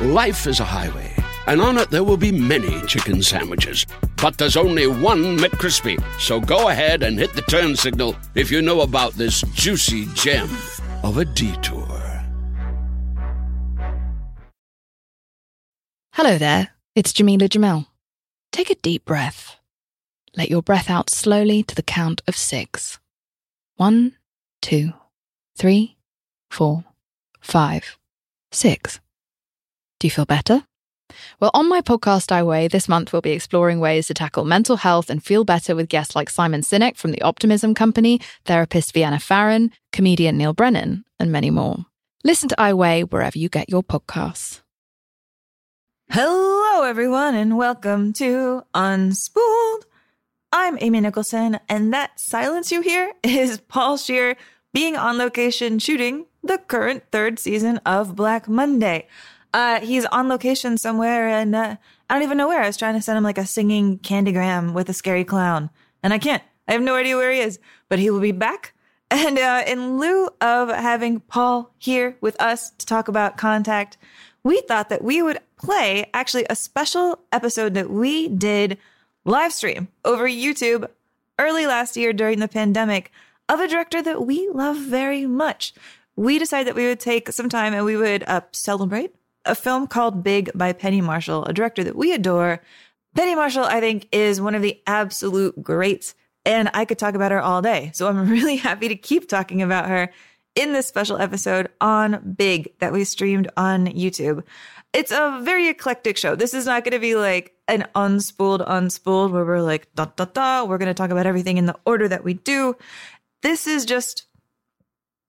Life is a highway, and on it there will be many chicken sandwiches. But there's only one McCrispy. So go ahead and hit the turn signal if you know about this juicy gem of a detour. Hello there, it's Jameela Jamil. Take a deep breath. Let your breath out slowly to the count of six. One, two, three, four, five, six. Do you feel better? Well, on my podcast, I Weigh, this month we'll be exploring ways to tackle mental health and feel better with guests like Simon Sinek from the Optimism Company, therapist Vienna Pharaon, comedian Neal Brennan, and many more. Listen to I Weigh wherever you get your podcasts. Hello, everyone, and welcome to Unspooled. I'm Amy Nicholson, and that silence you hear is Paul Scheer being on location shooting the current third season of Black Monday. Uh, he's on location somewhere, and uh, I don't even know where. I was trying to send him like a singing candygram with a scary clown, and I can't. I have no idea where he is, but he will be back. And uh, in lieu of having Paul here with us to talk about contact, we thought that we would play actually a special episode that we did live stream over YouTube early last year during the pandemic of a director that we love very much. We decided that we would take some time and we would uh, celebrate a film called Big by Penny Marshall, a director that we adore. Penny Marshall, I think, is one of the absolute greats, and I could talk about her all day. So I'm really happy to keep talking about her in this special episode on Big that we streamed on YouTube. It's a very eclectic show. This is not going to be like an unspooled, unspooled where we're like, da, da, da. We're going to talk about everything in the order that we do. This is just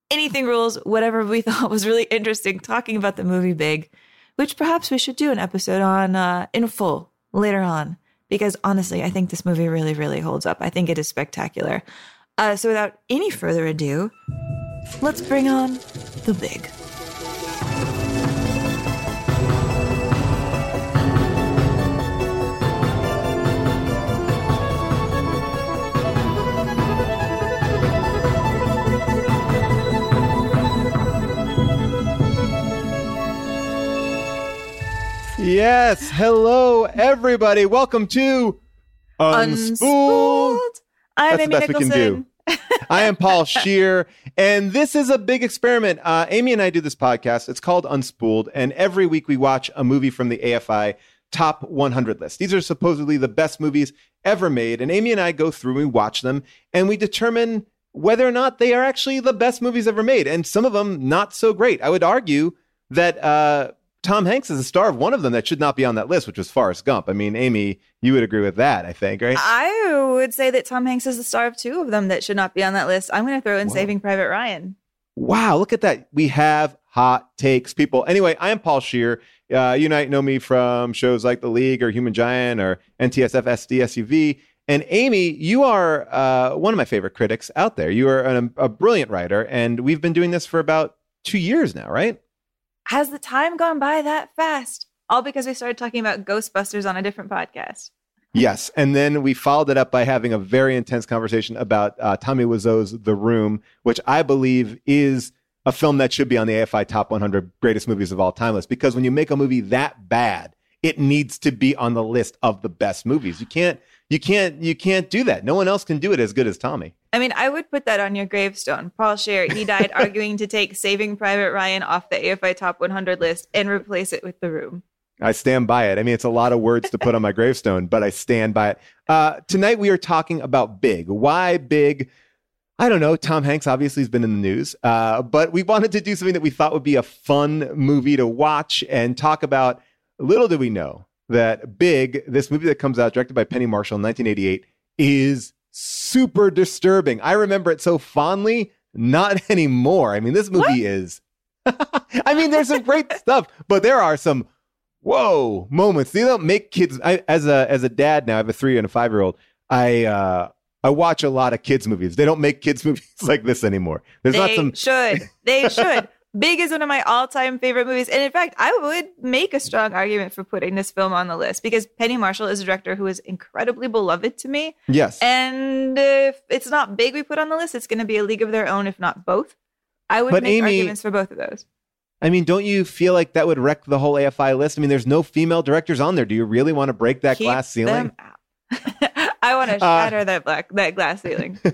anything rules, whatever we thought was really interesting, talking about the movie Big which perhaps we should do an episode on uh, in full later on. Because honestly, I think this movie really, really holds up. I think it is spectacular. Uh, so without any further ado, let's bring on the big. Yes. Hello, everybody. Welcome to Unspooled. Unspooled. I'm That's the Amy best we can Nicholson. do. I am Paul Scheer, and this is a big experiment. Uh, Amy and I do this podcast. It's called Unspooled, and every week we watch a movie from the AFI top 100 list. These are supposedly the best movies ever made, and Amy and I go through, we watch them, and we determine whether or not they are actually the best movies ever made, and some of them not so great. I would argue that uh, Tom Hanks is a star of one of them that should not be on that list, which was Forrest Gump. I mean, Amy, you would agree with that, I think, right? I would say that Tom Hanks is the star of two of them that should not be on that list. I'm going to throw in Whoa. Saving Private Ryan. Wow, look at that. We have hot takes, people. Anyway, I am Paul Scheer. Uh, you might know me from shows like The League or Human Giant or NTSF SD SUV. And Amy, you are uh, one of my favorite critics out there. You are an, a brilliant writer, and we've been doing this for about two years now, right? Has the time gone by that fast? All because we started talking about Ghostbusters on a different podcast. Yes, and then we followed it up by having a very intense conversation about uh, Tommy Wiseau's The Room, which I believe is a film that should be on the AFI Top 100 Greatest Movies of All Time list. Because when you make a movie that bad, it needs to be on the list of the best movies. You can't, you can't, you can't do that. No one else can do it as good as Tommy. I mean, I would put that on your gravestone. Paul Scheer, he died arguing to take Saving Private Ryan off the AFI Top 100 list and replace it with The Room. I stand by it. I mean, it's a lot of words to put on my gravestone, but I stand by it. Uh, tonight we are talking about Big. Why Big? I don't know. Tom Hanks obviously has been in the news, uh, but we wanted to do something that we thought would be a fun movie to watch and talk about. Little did we know that Big, this movie that comes out directed by Penny Marshall in 1988, is super disturbing. I remember it so fondly. Not anymore. I mean, this movie is I mean, there's some great stuff, but there are some whoa moments. They don't make kids. I, as a as a dad now, I have a three and a five year old. I uh, I watch a lot of kids movies. They don't make kids movies like this anymore. There's they not some. should. They should. Big is one of my all-time favorite movies, and in fact, I would make a strong argument for putting this film on the list because Penny Marshall is a director who is incredibly beloved to me. Yes. And if it's not big, we put on the list, it's going to be a league of their own, if not both. I would But make Amy- arguments for both of those. I mean, don't you feel like that would wreck the whole AFI list? I mean, there's no female directors on there. Do you really want to break that Keep glass ceiling? I want to Uh, shatter that black that glass ceiling.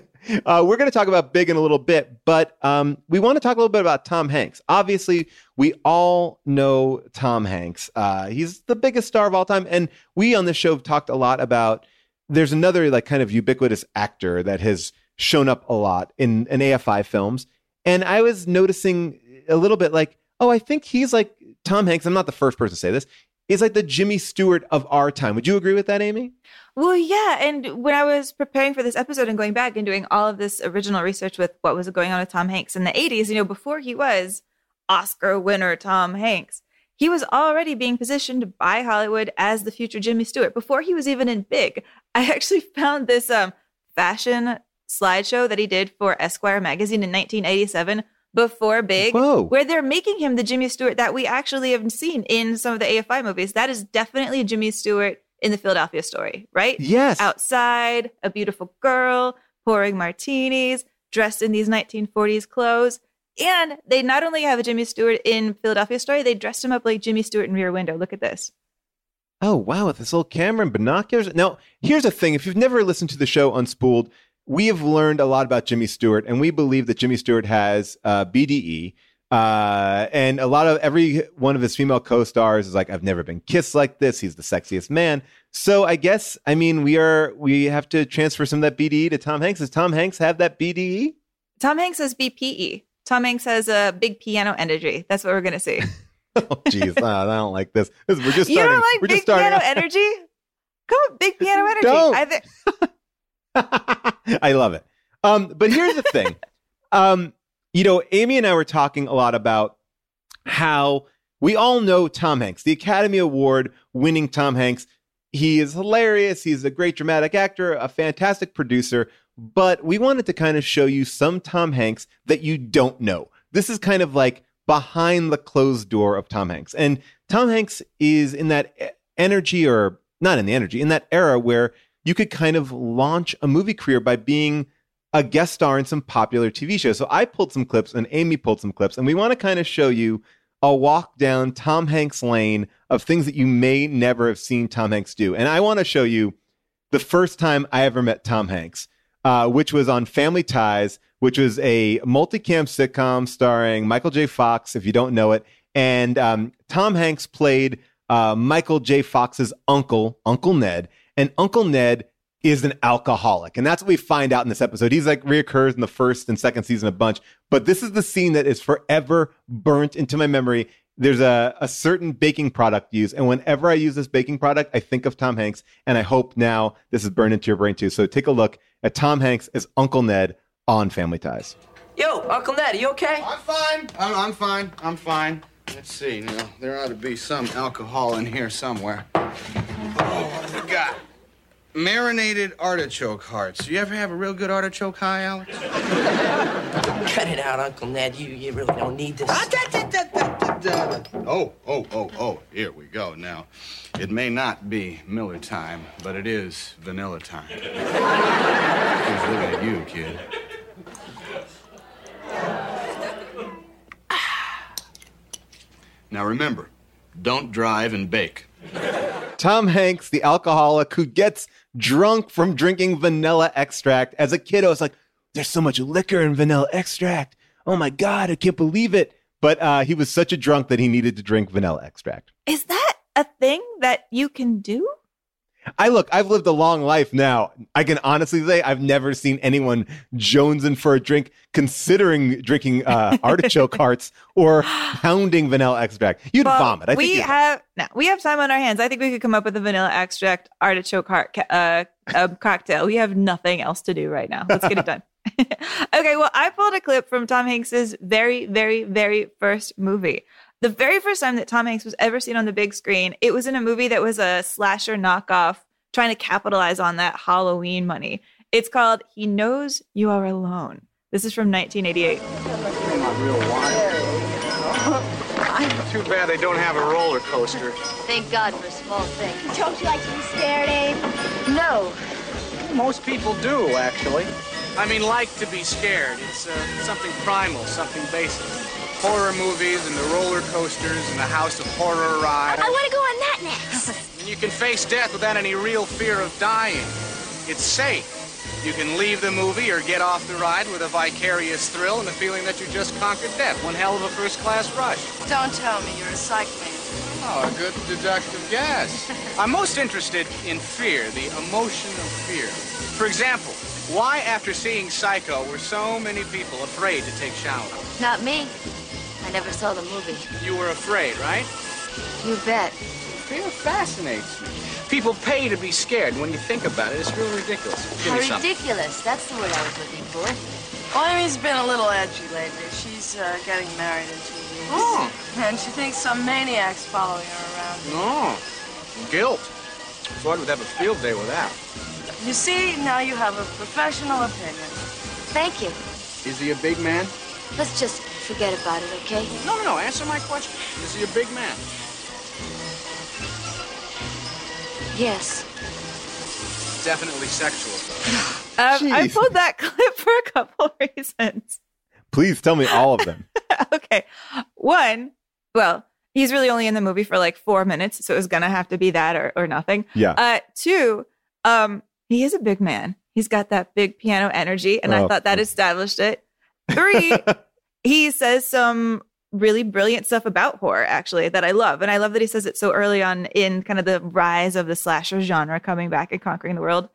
Uh, we're going to talk about Big in a little bit, but um, we want to talk a little bit about Tom Hanks. Obviously, we all know Tom Hanks. Uh, he's the biggest star of all time, and we on this show have talked a lot about. There's another like kind of ubiquitous actor that has shown up a lot in, in AFI films, and I was noticing a little bit like, oh, I think he's like Tom Hanks. I'm not the first person to say this. Is like the Jimmy Stewart of our time. Would you agree with that, Amy? Well, yeah. And when I was preparing for this episode and going back and doing all of this original research with what was going on with Tom Hanks in the 80s, you know, before he was Oscar winner Tom Hanks, he was already being positioned by Hollywood as the future Jimmy Stewart before he was even in Big. I actually found this um, fashion slideshow that he did for Esquire magazine in 1987 before Big, Whoa. where they're making him the Jimmy Stewart that we actually have seen in some of the AFI movies. That is definitely Jimmy Stewart in the Philadelphia story, right? Yes. outside, a beautiful girl pouring martinis, dressed in these 1940s clothes. And they not only have a Jimmy Stewart in Philadelphia story, they dressed him up like Jimmy Stewart in Rear Window. Look at this. Oh wow, with this little camera and binoculars. Now, here's the thing: if you've never listened to the show Unspooled, we have learned a lot about Jimmy Stewart, and we believe that Jimmy Stewart has uh, BDE. Uh, and a lot of every one of his female co-stars is like, I've never been kissed like this. He's the sexiest man. So I guess, I mean, we are we have to transfer some of that BDE to Tom Hanks. Does Tom Hanks have that BDE? Tom Hanks has BPE. Tom Hanks has a big piano energy. That's what we're going to see. Oh, jeez, I don't like this. We're just you don't like big piano energy? Come on, big piano energy. Don't. I think I love it. Um, but here's the thing. um, you know, Amy and I were talking a lot about how we all know Tom Hanks, the Academy Award winning Tom Hanks. He is hilarious. He's a great dramatic actor, a fantastic producer. But we wanted to kind of show you some Tom Hanks that you don't know. This is kind of like behind the closed door of Tom Hanks. And Tom Hanks is in that energy, or not in the energy, in that era where you could kind of launch a movie career by being a guest star in some popular TV shows. So I pulled some clips and Amy pulled some clips, and we want to kind of show you a walk down Tom Hanks lane of things that you may never have seen Tom Hanks do. And I want to show you the first time I ever met Tom Hanks, uh, which was on Family Ties, which was a multicam sitcom starring Michael J. Fox, if you don't know it. And um, Tom Hanks played uh, Michael J. Fox's uncle, Uncle Ned. And Uncle Ned is an alcoholic. And that's what we find out in this episode. He's like reoccurs in the first and second season a bunch. But this is the scene that is forever burnt into my memory. There's a, a certain baking product used. And whenever I use this baking product, I think of Tom Hanks. And I hope now this is burned into your brain too. So take a look at Tom Hanks as Uncle Ned on Family Ties. Yo, Uncle Ned, are you okay? I'm fine. I'm, I'm fine. I'm fine. Let's see. Now, there ought to be some alcohol in here somewhere. Oh, what have we got? Marinated artichoke hearts. You ever have a real good artichoke high, Alex? Cut it out, Uncle Ned. You, you really don't need this. Ah. Oh, oh, oh, oh. Here we go. Now, it may not be Miller time, but it is vanilla time. Who's looking at you, kid? Now remember, don't drive and bake. Tom Hanks, the alcoholic who gets drunk from drinking vanilla extract. As a kid, I was like, there's so much liquor in vanilla extract. Oh my God, I can't believe it. But uh, he was such a drunk that he needed to drink vanilla extract. is that a thing that you can do? I look, I've lived a long life now. I can honestly say I've never seen anyone jonesing for a drink, considering drinking uh, artichoke hearts or pounding vanilla extract. You'd Well, vomit. I we have now we have time on our hands. I think we could come up with a vanilla extract artichoke heart uh, uh, cocktail. We have nothing else to do right now. Let's get it done. okay, well, I pulled a clip from Tom Hanks's very, very, very first movie. The very first time that Tom Hanks was ever seen on the big screen, it was in a movie that was a slasher knockoff trying to capitalize on that Halloween money. It's called He Knows You Are Alone. This is from 1988. Too bad they don't have a roller coaster. Thank God for small things. Don't you like to be stared, Abe? No. Most people do, actually. I mean, like to be scared. It's uh, something primal, something basic. Horror movies and the roller coasters and the House of Horror ride. I want to go on that next. And you can face death without any real fear of dying. It's safe. You can leave the movie or get off the ride with a vicarious thrill and the feeling that you just conquered death. One hell of a first-class rush. Don't tell me you're a psych major. Oh, a good deductive guess. I'm most interested in fear, the emotion of fear. For example, why after seeing Psycho were so many people afraid to take showers? Not me. I never saw the movie. You were afraid, right? You bet. Fear fascinates me. People pay to be scared. When you think about it, it's really ridiculous. Give How me something. ridiculous. That's the word I was looking for. Amy's been a little edgy lately. She's uh, getting married in two years. Oh. And she thinks some maniac's following her around. No. Guilt. Freud would have a field day with that. You see, now you have a professional opinion. Thank you. Is he a big man? Let's just forget about it, okay? No, no, no. Answer my question. Is he a big man? Yes. Definitely sexual. Um, I pulled that clip for a couple reasons. Please tell me all of them. okay. One, well, he's really only in the movie for like four minutes, so it was gonna have to be that or, or nothing. Yeah. Uh, two, um, he is a big man. He's got that big piano energy, and I Oh, thought that cool. established it. Three, he says some really brilliant stuff about horror, actually, that I love. And I love that he says it so early on in kind of the rise of the slasher genre coming back and conquering the world.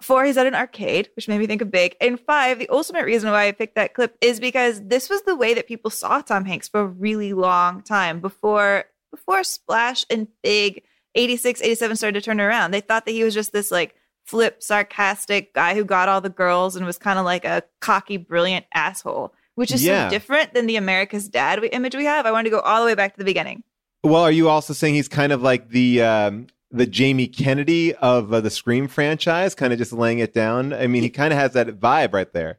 Four, he's at an arcade, which made me think of big. And five, the ultimate reason why I picked that clip is because this was the way that people saw Tom Hanks for a really long time before before Splash and Big 86, 87 started to turn around. They thought that he was just this like flip, sarcastic guy who got all the girls and was kind of like a cocky, brilliant asshole, which is Yeah. so different than the America's Dad we- image we have. I wanted to go all the way back to the beginning. Well, are you also saying he's kind of like the um, the Jamie Kennedy of uh, the Scream franchise, kind of just laying it down? I mean, he kind of has that vibe right there.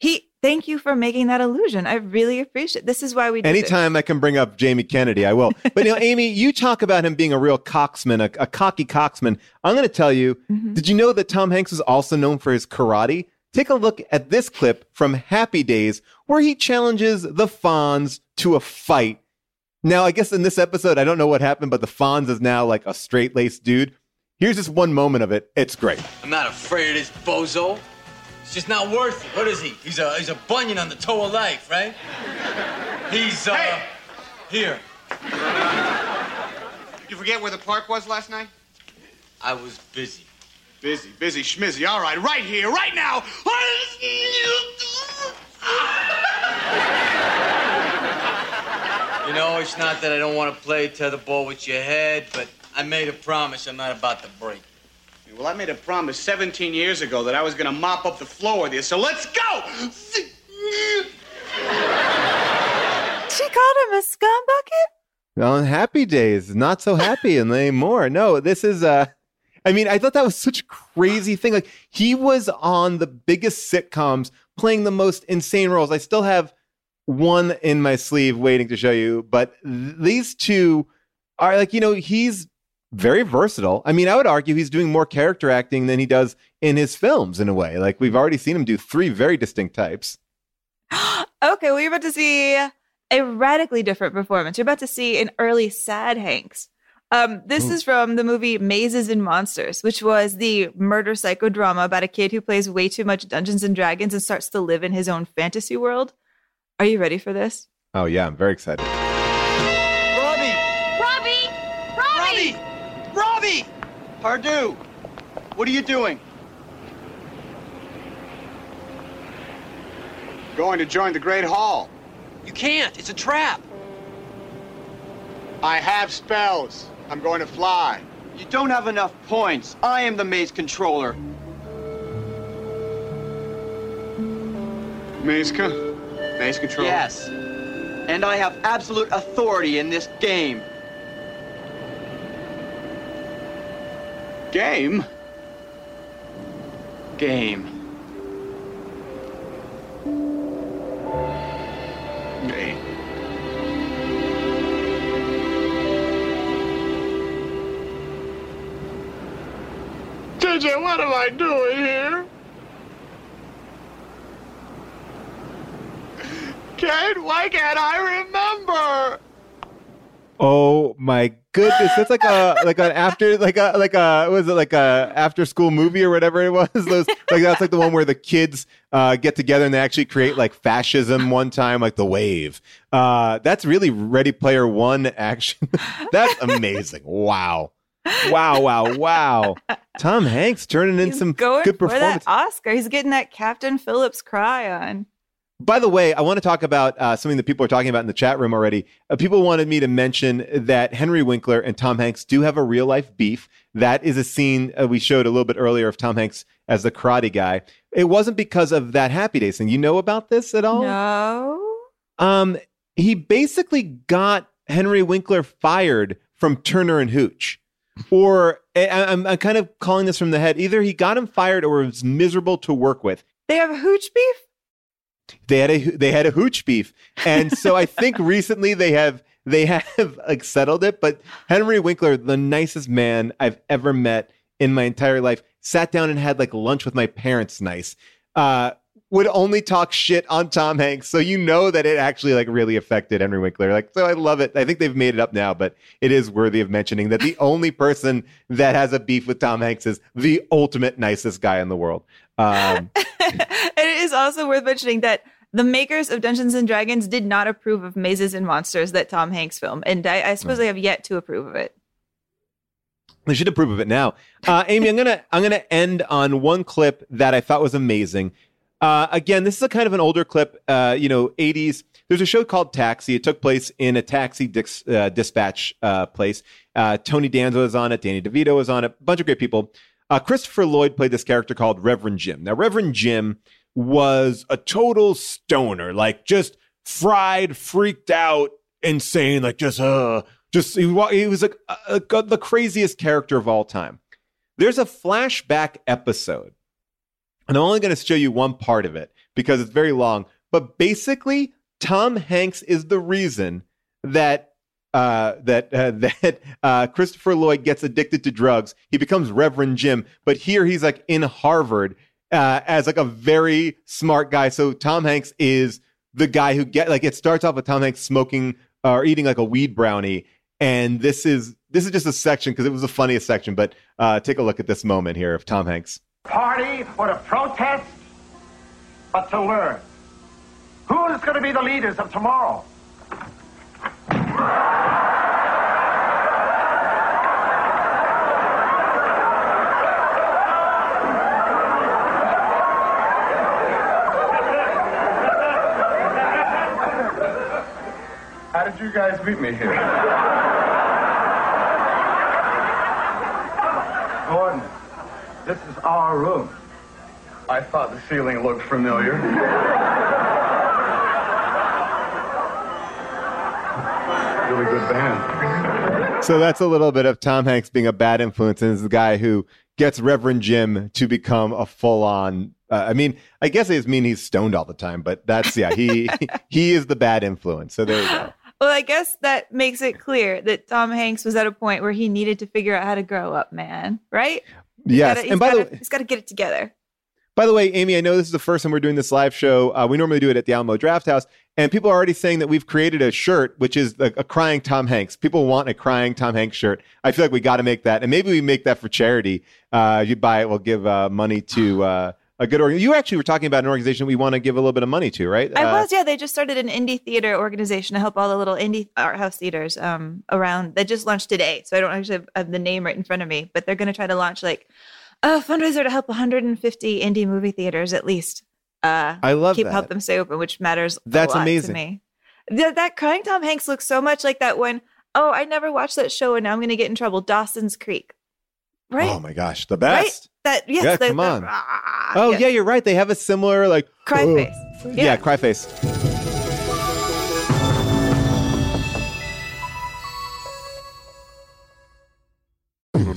He, thank you for making that illusion. I really appreciate. This is why we. do this. Anytime I can bring up Jamie Kennedy, I will. But you know, Amy, you talk about him being a real coxman, a, a cocky coxman. I'm going to tell you. Mhm. Did you know that Tom Hanks is also known for his karate? Take a look at this clip from Happy Days, where he challenges the Fonz to a fight. Now, I guess in this episode, I don't know what happened, but the Fonz is now like a straight laced dude. Here's just one moment of it. It's great. I'm not afraid of this bozo. It's just not worth it. What is he? He's a he's a bunion on the toe of life, right? He's uh Hey! here. You forget where the park was last night? I was busy. Busy, busy, schmizzy. All right, right here, right now. You know, it's not that I don't want to play tetherball with your head, but I made a promise I'm not about to break. Well, I made a promise 17 years ago that I was going to mop up the floor with you, so let's go! She called him a scumbucket. On Happy Days, not so happy anymore. No, this is uh I mean, I thought that was such a crazy thing. Like he was on the biggest sitcoms playing the most insane roles. I still have one in my sleeve waiting to show you, but th- these two are like, you know, he's very versatile. I mean, I would argue he's doing more character acting than he does in his films in a way. Like we've already seen him do three very distinct types. Okay, well, you're about to see a radically different performance. You're about to see an early sad Hanks. Um, this is from the movie Mazes and Monsters, which was the murder psychodrama about a kid who plays way too much Dungeons and Dragons and starts to live in his own fantasy world. Are you ready for this? Oh yeah, I'm very excited. Robbie! Robbie! Robbie! Robbie! Pardieu! What are you doing? Going to join the Great Hall. You can't. It's a trap. I have spells. I'm going to fly. You don't have enough points. I am the maze controller. Maze, maze control. Yes. And I have absolute authority in this. Game? Game. Game. What am I doing here? Kate, why can't I remember? Oh my goodness, that's like a like an after like a like a was it like a after school movie or whatever it was. Those like that's like the one where the kids uh, get together and they actually create like fascism one time, like the wave. Uh, that's really Ready Player One action. that's amazing. Wow, wow, wow, wow. Tom Hanks turning in He's some going good for performance. Oscar. He's getting that Captain Phillips cry on. By the way, I want to talk about uh, something that people are talking about in the chat room already. Uh, people wanted me to mention that Henry Winkler and Tom Hanks do have a real life beef. That is a scene uh, we showed a little bit earlier of Tom Hanks as the karate guy. It wasn't because of that Happy Days thing. You know about this at all? No. Um, he basically got Henry Winkler fired from Turner and Hooch. Or I'm, I'm kind of calling this from the head. Either he got him fired or was miserable to work with They have a hooch beef? they had a they had a hooch beef and so i think recently they have they have like settled it but henry winkler the nicest man i've ever met in my entire life sat down and had like lunch with my parents nice uh would only talk shit on tom hanks so you know that it actually like really affected henry winkler like so i love it i think they've made it up now but it is worthy of mentioning that the only person that has a beef with tom hanks is the ultimate nicest guy in the world um and it is also worth mentioning that the makers of Dungeons and Dragons did not approve of Mazes and Monsters that Tom Hanks film, and I, I suppose they have yet to approve of it. They should approve of it now. Uh, Amy, I'm gonna I'm gonna end on one clip that I thought was amazing. Uh, again, this is a kind of an older clip. Uh, you know, 80s. There's a show called Taxi. It took place in a taxi dix, uh, dispatch uh, place. Uh, Tony Danza was on it. Danny DeVito was on it. A bunch of great people. Uh, Christopher Lloyd played this character called Reverend Jim. Now, Reverend Jim was a total stoner, like just fried, freaked out, insane, like just uh, just he, he was like the craziest character of all time. There's a flashback episode, and I'm only going to show you one part of it because it's very long. But basically, Tom Hanks is the reason that uh, that uh, that uh, Christopher Lloyd gets addicted to drugs. He becomes Reverend Jim, but here he's like in Harvard uh, as like a very smart guy. So Tom Hanks is the guy who get like it starts off with Tom Hanks smoking or eating like a weed brownie, and this is this is just a section because it was the funniest section. But uh, take a look at this moment here of Tom Hanks. Party or to protest, but to learn. Who's going to be the leaders of tomorrow? How did you guys meet me here? Gordon, this is our room. I thought the ceiling looked familiar. really good band. So that's a little bit of Tom Hanks being a bad influence and is the guy who gets Reverend Jim to become a full on. Uh, I mean, I guess it mean he's stoned all the time, but that's yeah, he he is the bad influence. So there you go. Well, I guess that makes it clear that Tom Hanks was at a point where he needed to figure out how to grow up, man. Right? Yes, gotta- and by the gotta- way- he's got to get it together. By the way, Amy, I know this is the first time we're doing this live show. Uh, we normally do it at the Alamo Drafthouse, and people are already saying that we've created a shirt which is like a crying Tom Hanks. People want a crying Tom Hanks shirt. I feel like we got to make that, and maybe we make that for charity. Uh, you buy it, we'll give uh, money to uh, a good organ. You actually were talking about an organization we want to give a little bit of money to, right? I Uh, was, yeah. They just started an indie theater organization to help all the little indie art house theaters um, around. They just launched today, so I don't actually have, have the name right in front of me, but they're going to try to launch like a fundraiser to help 150 indie movie theaters at least. Uh, I love keep that. help them stay open, which matters. a That's lot amazing. To me. Th- that crying Tom Hanks looks so much like that one. Oh, I never watched that show, and now I'm going to get in trouble. Dawson's Creek, right? Oh my gosh, the best. That yes, yeah, the- come on. ah, oh yeah. yeah. you're right. They have a similar like Cry face. Yeah. Yeah. cry face.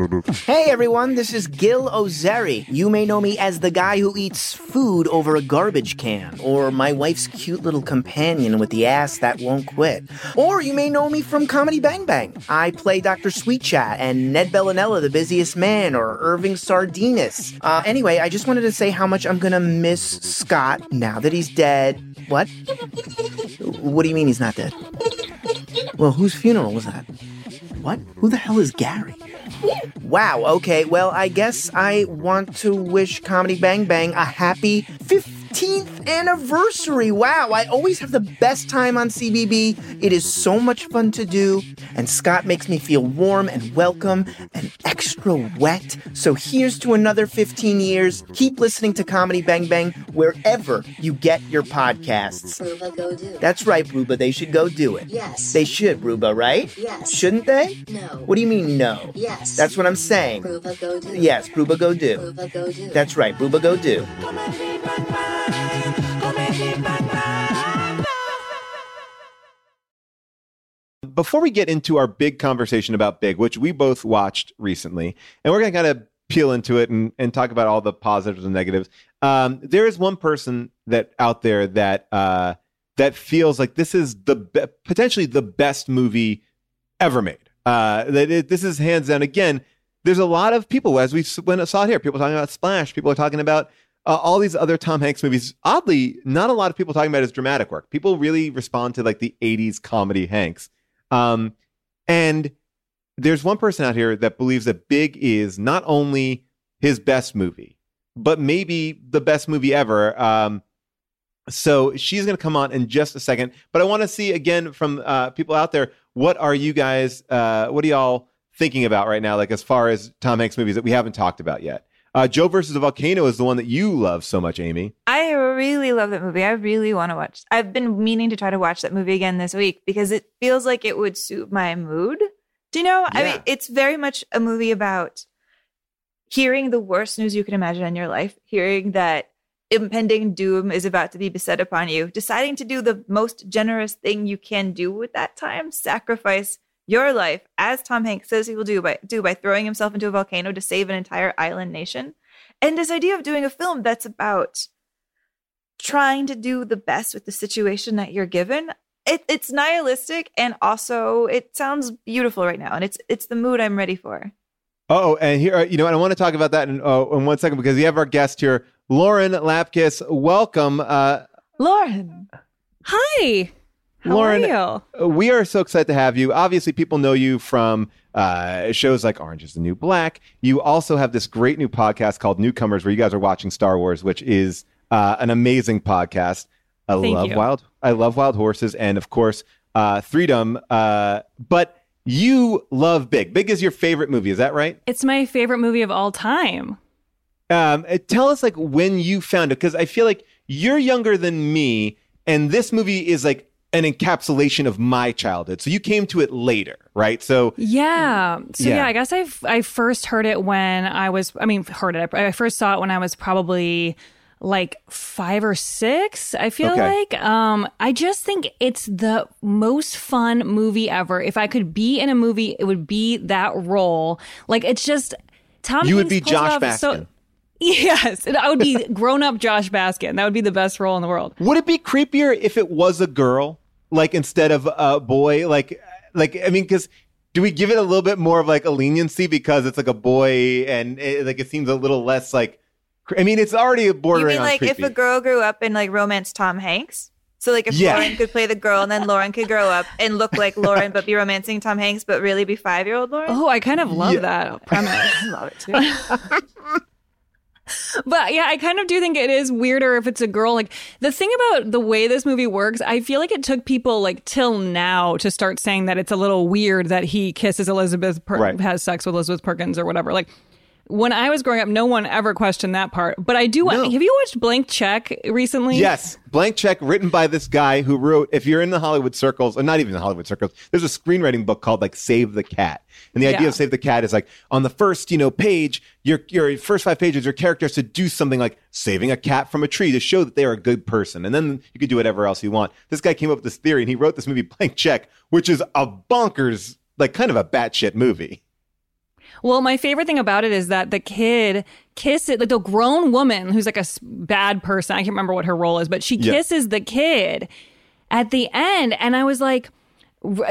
Hey everyone, this is Gil Ozeri. You may know me as the guy who eats food over a garbage can, or my wife's cute little companion with the ass that won't quit. Or you may know me from Comedy Bang Bang. I play Dr. Sweet Chat and Ned Bellinella, the busiest man, or Irving Sardinus. Uh, anyway, I just wanted to say how much I'm gonna miss Scott now that he's dead. What? What do you mean he's not dead? Well, whose funeral was that? What? Who the hell is Gary? Wow, okay, well, I guess I want to wish Comedy Bang Bang a happy 15th anniversary. Wow, I always have the best time on CBB. It is so much fun to do, and Scott makes me feel warm and welcome and extra wet. So here's to another 15 years. Keep listening to Comedy Bang Bang wherever you get your podcasts. Ruba, go do. That's right, Ruba, they should go do it. Yes. They should, Ruba, right? Yes. Shouldn't they? No. What do you mean, no? Yes. That's what I'm saying. Ruba, go do. Yes, Ruba go do. Ruba, go do. That's right, Ruba go do. Before we get into our big conversation about Big, which we both watched recently, and we're going to kind of peel into it and, and talk about all the positives and negatives. Um, there is one person that out there that uh, that feels like this is the be- potentially the best movie ever made. Uh, that it, this is hands down. Again, there's a lot of people as we when saw it here. People talking about Splash. People are talking about uh, all these other Tom Hanks movies. Oddly, not a lot of people talking about his dramatic work. People really respond to like the '80s comedy Hanks. Um, and there's one person out here that believes that Big is not only his best movie, but maybe the best movie ever. Um, so she's going to come on in just a second. But I want to see again from uh, people out there what are you guys, uh, what are y'all thinking about right now, like as far as Tom Hanks movies that we haven't talked about yet? Uh, Joe versus the Volcano is the one that you love so much, Amy. I really love that movie. I really want to watch. I've been meaning to try to watch that movie again this week because it feels like it would suit my mood. Do you know? I mean, it's very much a movie about hearing the worst news you can imagine in your life, hearing that impending doom is about to be beset upon you, deciding to do the most generous thing you can do with that time, sacrifice your life, as Tom Hanks says he will do by do by throwing himself into a volcano to save an entire island nation. And this idea of doing a film that's about trying to do the best with the situation that you're given. It, it's nihilistic and also it sounds beautiful right now, and it's it's the mood I'm ready for. Oh, and here, uh, you know, and I want to talk about that in, uh, in one second because we have our guest here, Lauren Lapkus. Welcome. Uh, Lauren. Hi. How Lauren, are you? we are so excited to have you. Obviously, people know you from uh, shows like Orange is the New Black. You also have this great new podcast called Newcomers, where you guys are watching Star Wars, which is uh, an amazing podcast. I Thank love you. wild. I love wild horses, and of course, uh, Freedom. Uh, but you love Big. Big is your favorite movie. Is that right? It's my favorite movie of all time. Um, tell us like when you found it, because I feel like you're younger than me, and this movie is like an encapsulation of my childhood. So you came to it later, right? So Yeah. So yeah, Yeah. I guess I I first heard it when I was I mean heard it. I first saw it when I was probably like 5 or 6, I feel Okay. like. Um I just think it's the most fun movie ever. If I could be in a movie, it would be that role. Like it's just Tom you would be Josh off so- Baskin. Yes, I would be grown up Josh Baskin. That would be the best role in the world. Would it be creepier if it was a girl, like instead of a boy? Like, like I mean, because do we give it a little bit more of like a leniency because it's like a boy and it, like it seems a little less like? cre- I mean, it's already You bordering mean like creepy. if a girl grew up and like romance Tom Hanks? So like if Yeah. Lauren could play the girl and then Lauren could grow up and look like Lauren but be romancing Tom Hanks but really be five year old Lauren? Oh, I kind of love Yeah. that premise. I love it too. But yeah, I kind of do think it is weirder if it's a girl. Like the thing about the way this movie works, I feel like it took people like till now to start saying that it's a little weird that he kisses Elizabeth, per- Right. has sex with Elizabeth Perkins or whatever. Like when I was growing up, no one ever questioned that part. But I do. No. Have you watched Blank Check recently? Yes, blank check written by this guy who wrote. If you're in the Hollywood circles, or not even the Hollywood circles, there's a screenwriting book called like Save the Cat, and the idea Yeah. of Save the Cat is like on the first you know page, your your first five pages, your character has to do something like saving a cat from a tree to show that they are a good person, and then you could do whatever else you want. This guy came up with this theory, and he wrote this movie Blank Check, which is a bonkers, like kind of a batshit movie. Well, my favorite thing about it is that the kid kisses like the grown woman who's like a bad person. I can't remember what her role is, but she Yeah. kisses the kid at the end, and I was like.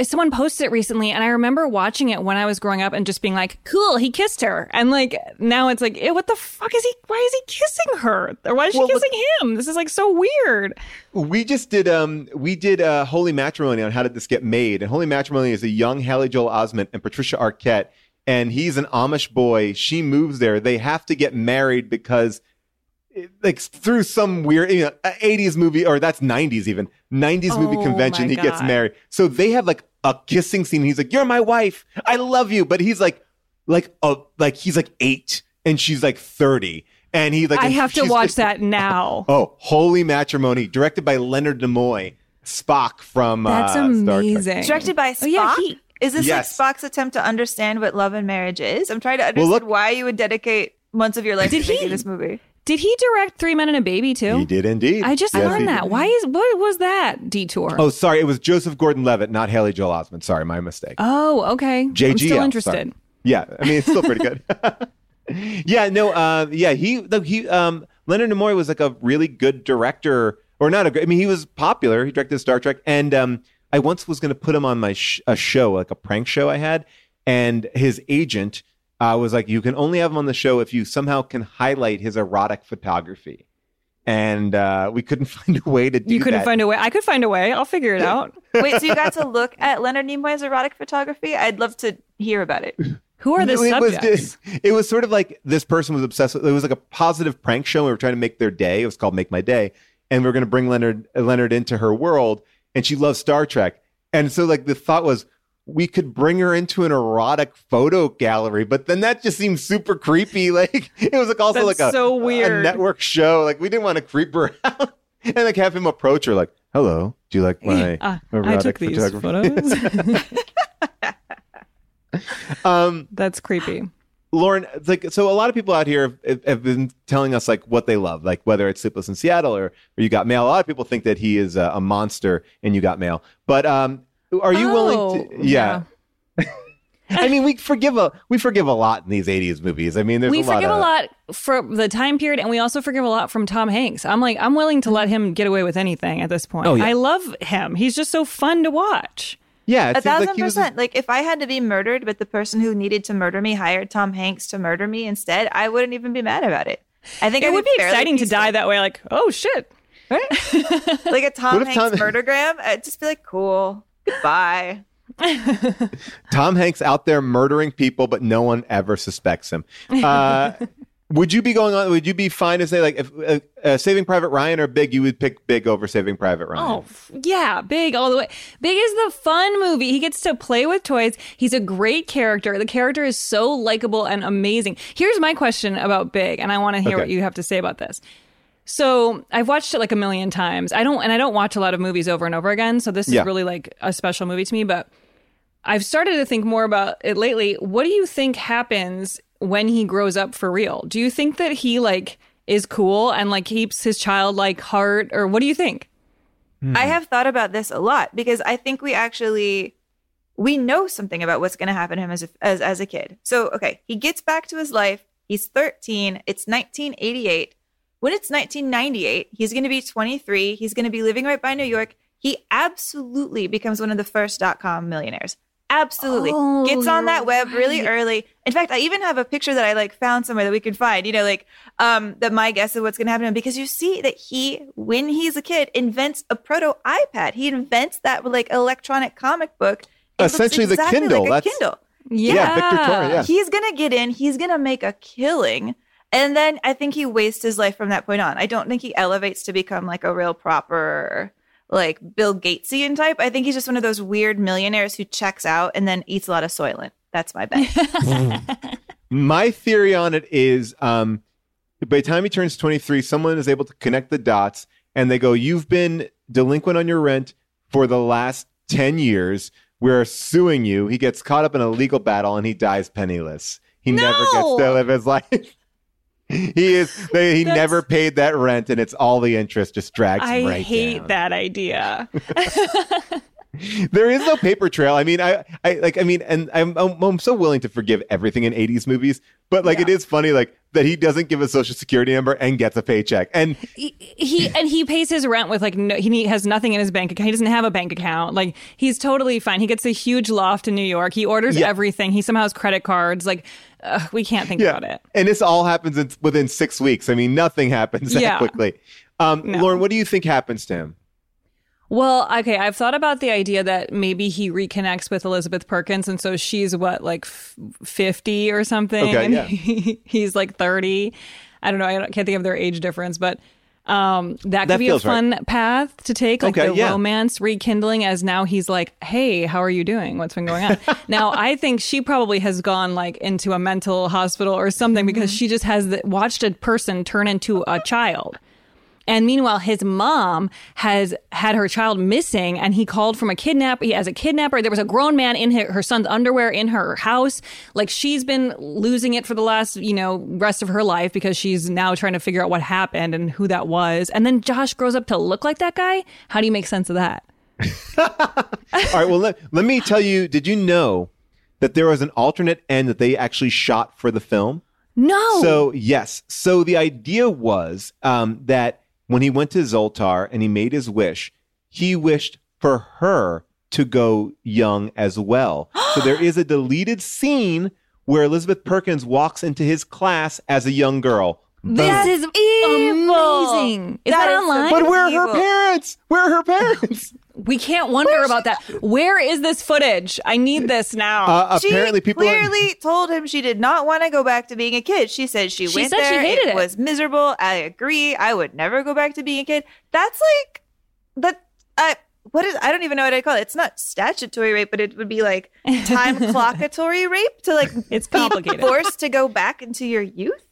Someone posted it recently, and I remember watching it when I was growing up and just being like, "Cool, he kissed her." And like now, it's like, "What the fuck is he? Why is he kissing her? Or why is she Well, look- kissing him? This is like so weird." We just did um we did uh Holy Matrimony on how did this get made. And Holy Matrimony is a young Haley Joel Osment and Patricia Arquette and he's an Amish boy. She moves there. They have to get married because like through some weird you know, 80s movie or that's 90s even 90s movie Oh, convention my he gets married. So they have like a kissing scene. He's like, "You're my wife. I love you." But he's like like uh like he's like 8 and she's like 30. And he like I have to watch just- that now. Oh, Holy Matrimony, directed by Leonard Nimoy, Spock from That's uh, Star Trek. amazing. Directed by Spock. Oh, yeah, he- is this Yes. like Spock's attempt to understand what love and marriage is? I'm trying to Well, understand look- why you would dedicate months of your life Did to making he- this movie. Did he direct Three Men and a Baby too? He did indeed. I just Yes, learned that. did. Why is what was that detour? Oh, sorry, it was Joseph Gordon-Levitt, not Haley Joel Osment. Sorry, my mistake. Oh, okay. JGL. I'm still sorry. interested. Yeah, I mean it's still pretty good. yeah, no, uh, yeah, he look, he um, Leonard Nimoy was like a really good director, or not a great. I mean, he was popular. He directed Star Trek, and um, I once was going to put him on my sh- a show, like a prank show I had, and his agent uh, was like, "You can only have him on the show if you somehow can highlight his erotic photography." And uh, we couldn't find a way to do it. You couldn't that. find a way. I could find a way. I'll figure it out. Wait, so you got to look at Leonard Nimoy's erotic photography? I'd love to hear about it. Who are the it was, subjects? it was sort of like this person was obsessed with it was like a positive prank show. We were trying to make their day. It was called Make My Day. And we are going to bring Leonard Leonard into her world. And she loves Star Trek. And so like the thought was we could bring her into an erotic photo gallery, but then that just seems super creepy. Like it was like also That's like a, so a network show. Like we didn't want to creep her out. And like have him approach her like, hello, do you like my Uh, I erotic took these photos. um, That's creepy. Lauren, like so a lot of people out here have, have been telling us like what they love, like whether it's Sleepless in Seattle or, or You Got Mail. A lot of people think that he is a, a monster in You Got Mail. But um, are you willing Oh, to? Yeah. I mean, we forgive a we forgive a lot in these '80s movies. I mean, there's we a lot forgive of, a lot from the time period, and we also forgive a lot from Tom Hanks. I'm like, I'm willing to let him get away with anything at this point. Oh, yeah. I love him. He's just so fun to watch. Yeah, A thousand percent. Like if I had to be murdered, but the person who needed to murder me hired Tom Hanks to murder me instead, I wouldn't even be mad about it. I think It I'd would be fairly exciting to die that way. Like, oh shit. right? like a Tom Hanks Tom- murdergram. I'd just be like, cool, goodbye. Tom Hanks out there murdering people, but no one ever suspects him. Uh, would you be going on? Would you be fine to say like if uh, uh, Saving Private Ryan or Big? You would pick Big over Saving Private Ryan. Oh, f- yeah, Big all the way. Big is the fun movie. He gets to play with toys. He's a great character. The character is so likable and amazing. Here's my question about Big, and I want to hear Okay. what you have to say about this. So I've watched it like a million times. I don't, and I don't watch a lot of movies over and over again. So this is really like a special movie to me. But I've started to think more about it lately. What do you think happens when he grows up for real? Do you think that he like is cool and like keeps his childlike heart, or what do you think? Hmm. I have thought about this a lot because I think we actually we know something about what's going to happen to him as a, as as a kid. So, okay, he gets back to his life. He's 13. It's 1988. When it's 1998, he's going to be 23. He's going to be living right by New York. He absolutely becomes one of the first dot com millionaires. Absolutely. Oh, Gets on that you're web really early. In fact, I even have a picture that I like found somewhere that we could find, you know, like um that my guess of what's gonna happen to him because you see that he, when he's a kid, invents a proto iPad. He invents that like electronic comic book. It looks Essentially the Kindle. Like a That's- Kindle. Yeah, Victor Torre, yeah. He's gonna get in, he's gonna make a killing. And then I think he wastes his life from that point on. I don't think he elevates to become like a real proper like Bill Gatesian type. I think he's just one of those weird millionaires who checks out and then eats a lot of Soylent. That's my bet. My theory on it is um, by the time he turns 23, someone is able to connect the dots and they go, You've been delinquent on your rent for the last 10 years. We're suing you. He gets caught up in a legal battle and he dies penniless. He never gets to live his life. he is they, he never paid that rent and it's all the interest just drags him I right hate down. that idea. there is no paper trail. I mean, I, I like, I mean, and I'm, I'm, I'm so willing to forgive everything in '80s movies, but like, it is funny, like that he doesn't give a social security number and gets a paycheck, and he, he and he pays his rent with like no, he has nothing in his bank account. He doesn't have a bank account. Like he's totally fine. He gets a huge loft in New York. He orders Yeah. everything. He somehow has credit cards. Like ugh, we can't think about it. and this all happens in, within six weeks. I mean, nothing happens that Yeah. quickly. Um, No. Lauren, what do you think happens to him? Well, okay, I've thought about the idea that maybe he reconnects with Elizabeth Perkins, and so she's what, like f- fifty or something, Okay, and yeah. he, he's like thirty. I don't know. I don't- can't think of their age difference, but um, that could That be a feels right. fun path to take, like Okay, the yeah. romance rekindling. As now he's like, "Hey, how are you doing? What's been going on?" now I think she probably has gone like into a mental hospital or something because Mm-hmm. she just has the, watched a person turn into a child. And meanwhile, his mom has had her child missing, and he called from a kidnapper. He has a kidnapper. There was a grown man in her, her son's underwear in her house. Like she's been losing it for the last, you know, rest of her life because she's now trying to figure out what happened and who that was. And then Josh grows up to look like that guy. How do you make sense of that? All right, well, let, let me tell you. Did you know that there was an alternate end that they actually shot for the film? No. So yes. So the idea was um, that when he went to Zoltar and he made his wish, he wished for her to go young as well. so there is a deleted scene where Elizabeth Perkins walks into his class as a young girl. This is amazing. Is that, That is online? But where are her parents? Where are her parents? We can't wonder about that. Where is this footage? I need this now. Uh, She apparently, people. are- clearly told him she did not want to go back to being a kid. She said she, She went said she hated it. was miserable. I agree. I would never go back to being a kid. That's like that. I what is? I don't even know what I call it. It's not statutory rape, but it would be like time clockatory rape to like it's be complicated. forced to go back into your youth.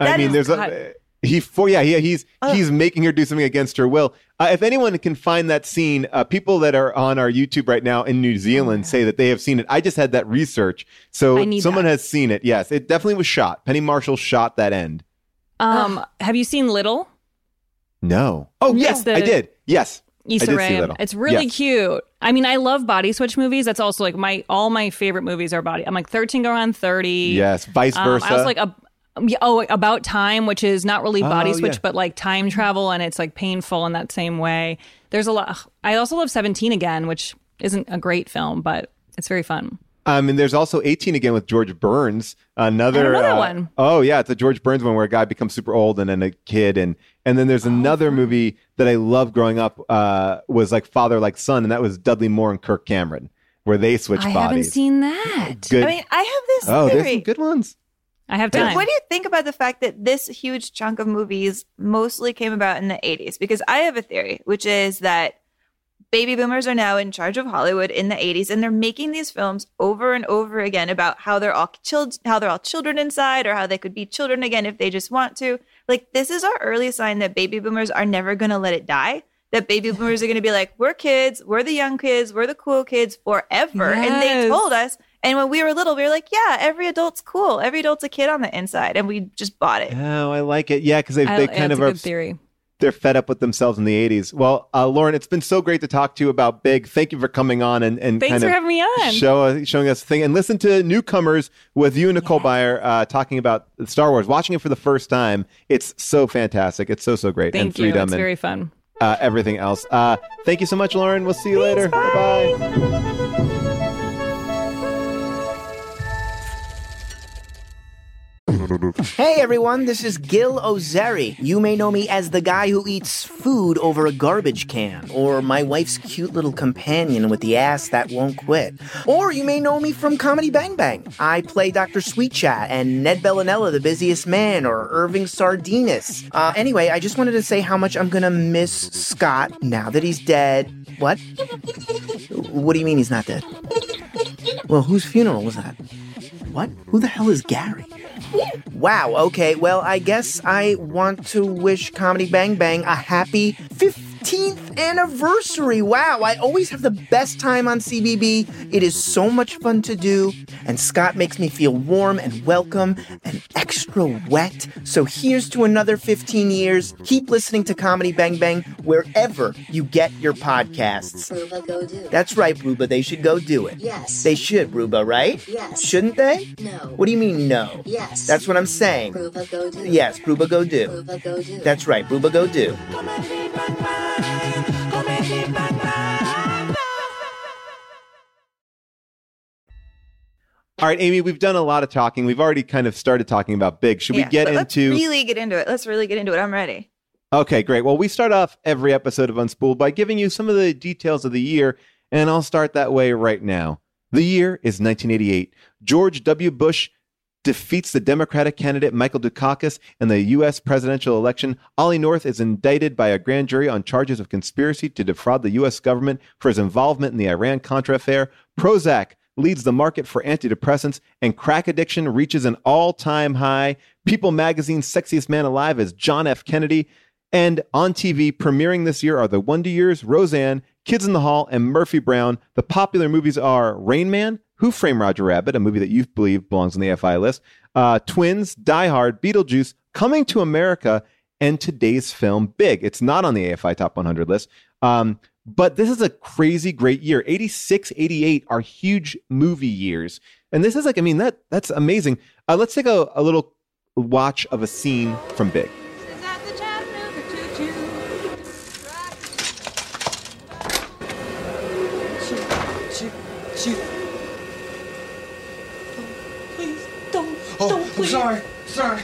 I mean, is- there's a he for yeah, yeah he's he's making her do something against her will. Uh, if anyone can find that scene, uh, people that are on our YouTube right now in New Zealand say that they have seen it. I just had that research, so someone that. has seen it. Yes, it definitely was shot. Penny Marshall shot that end. Um, have you seen Little? No. Oh yes, the- I did. Yes, Issa I did see Rae. Little. It's really Yes. cute. I mean, I love body switch movies. That's also like my all my favorite movies are body. I'm like 13 going on 30. Yes, vice Um, versa. I was like a yeah, oh about time, which is not really body Oh, switch, yeah. but like time travel, and it's like painful in that same way. There's a lot. I also love 17 again, which isn't a great film, but it's very fun. Um, and there's also 18 again with George Burns. Another, another uh, one. Oh yeah, it's a George Burns one where a guy becomes super old and then a kid, and and then Oh, there's another movie that I loved growing up uh, was like Father Like Son, and that was Dudley Moore and Kirk Cameron, where they switch I bodies. I haven't seen that. Good. I mean, I have this oh, there's some good ones. I have But time. What do you think about the fact that this huge chunk of movies mostly came about in the 80s? Because I have a theory, which is that baby boomers are now in charge of Hollywood in the 80s and they're making these films over and over again about how they're all chil- how they're all children inside or how they could be children again if they just want to. Like this is our early sign that baby boomers are never going to let it die. That baby boomers are going to be like, we're kids, we're the young kids, we're the cool kids forever. And they told us. And when we were little, we were like, yeah, every adult's cool. Every adult's a kid on the inside. And we just bought it. Oh, I like it. Yeah, because they I- they yeah, kind it's of a are good theory. they're fed up with themselves in the 80s. Well, uh, Lauren, it's been so great to talk to you about Big. Thank you for coming on and, and Thanks kind for of having me on. Show, uh, showing us the thing. And listen to Newcomers with you and Nicole Byer uh, talking about Star Wars, watching it for the first time. It's so fantastic. It's so, so great. and Thank you. freedom It's and very fun. uh, everything else. Uh, thank you so much, Lauren. We'll see you later. Bye-bye. Hey everyone, this is Gil Ozeri. You may know me as the guy who eats food over a garbage can, or my wife's cute little companion with the ass that won't quit. Or you may know me from Comedy Bang Bang. I play Dr. Sweet Chat and Ned Bellinella, the busiest man, or Irving Sardinus. Uh, anyway, I just wanted to say how much I'm gonna miss Scott now that he's dead. What? What do you mean he's not dead? Well, whose funeral was that? What? Who the hell is Gary? Wow, okay, well, I guess I want to wish Comedy Bang Bang a happy 15th anniversary. Wow, I always have the best time on CBB. It is so much fun to do, and Scott makes me feel warm and welcome and extra wet. So here's to another 15 years. Keep listening to Comedy Bang Bang wherever you get your podcasts. Ruba, go do. That's right, Ruba. They should go do it. Yes. They should, Ruba, right? Yes. Shouldn't they? No. What do you mean, no? Yes. That's what I'm saying. Ruba, go do. Yes, Ruba, go do. Ruba, go do. That's right, Ruba, go do. All right, Amy, we've done a lot of talking. We've already kind of started talking about Big. Should Yeah, we get but let's into really get into it? Let's really get into it. I'm ready. Okay, great. Well, we start off every episode of Unspooled by giving you some of the details of the year, and I'll start that way right now. The year is 1988. George W. Bush defeats the Democratic candidate Michael Dukakis in the U.S. presidential election. Ollie North is indicted by a grand jury on charges of conspiracy to defraud the U.S. government for his involvement in the Iran Contra affair. Prozac leads the market for antidepressants, and crack addiction reaches an all time high. People magazine's sexiest man alive is John F. Kennedy. And on TV, premiering this year are The Wonder Years, Roseanne, Kids in the Hall, and Murphy Brown. The popular movies are Rain Man, Who Framed Roger Rabbit, a movie that you believe belongs on the AFI list, uh, Twins, Die Hard, Beetlejuice, Coming to America, and today's film, Big. It's not on the AFI Top 100 list. Um, but this is a crazy great year. 86, 88 are huge movie years. And this is like, I mean, that that's amazing. Uh, let's take a, a little watch of a scene from Big. Oh, I'm sorry. Sorry.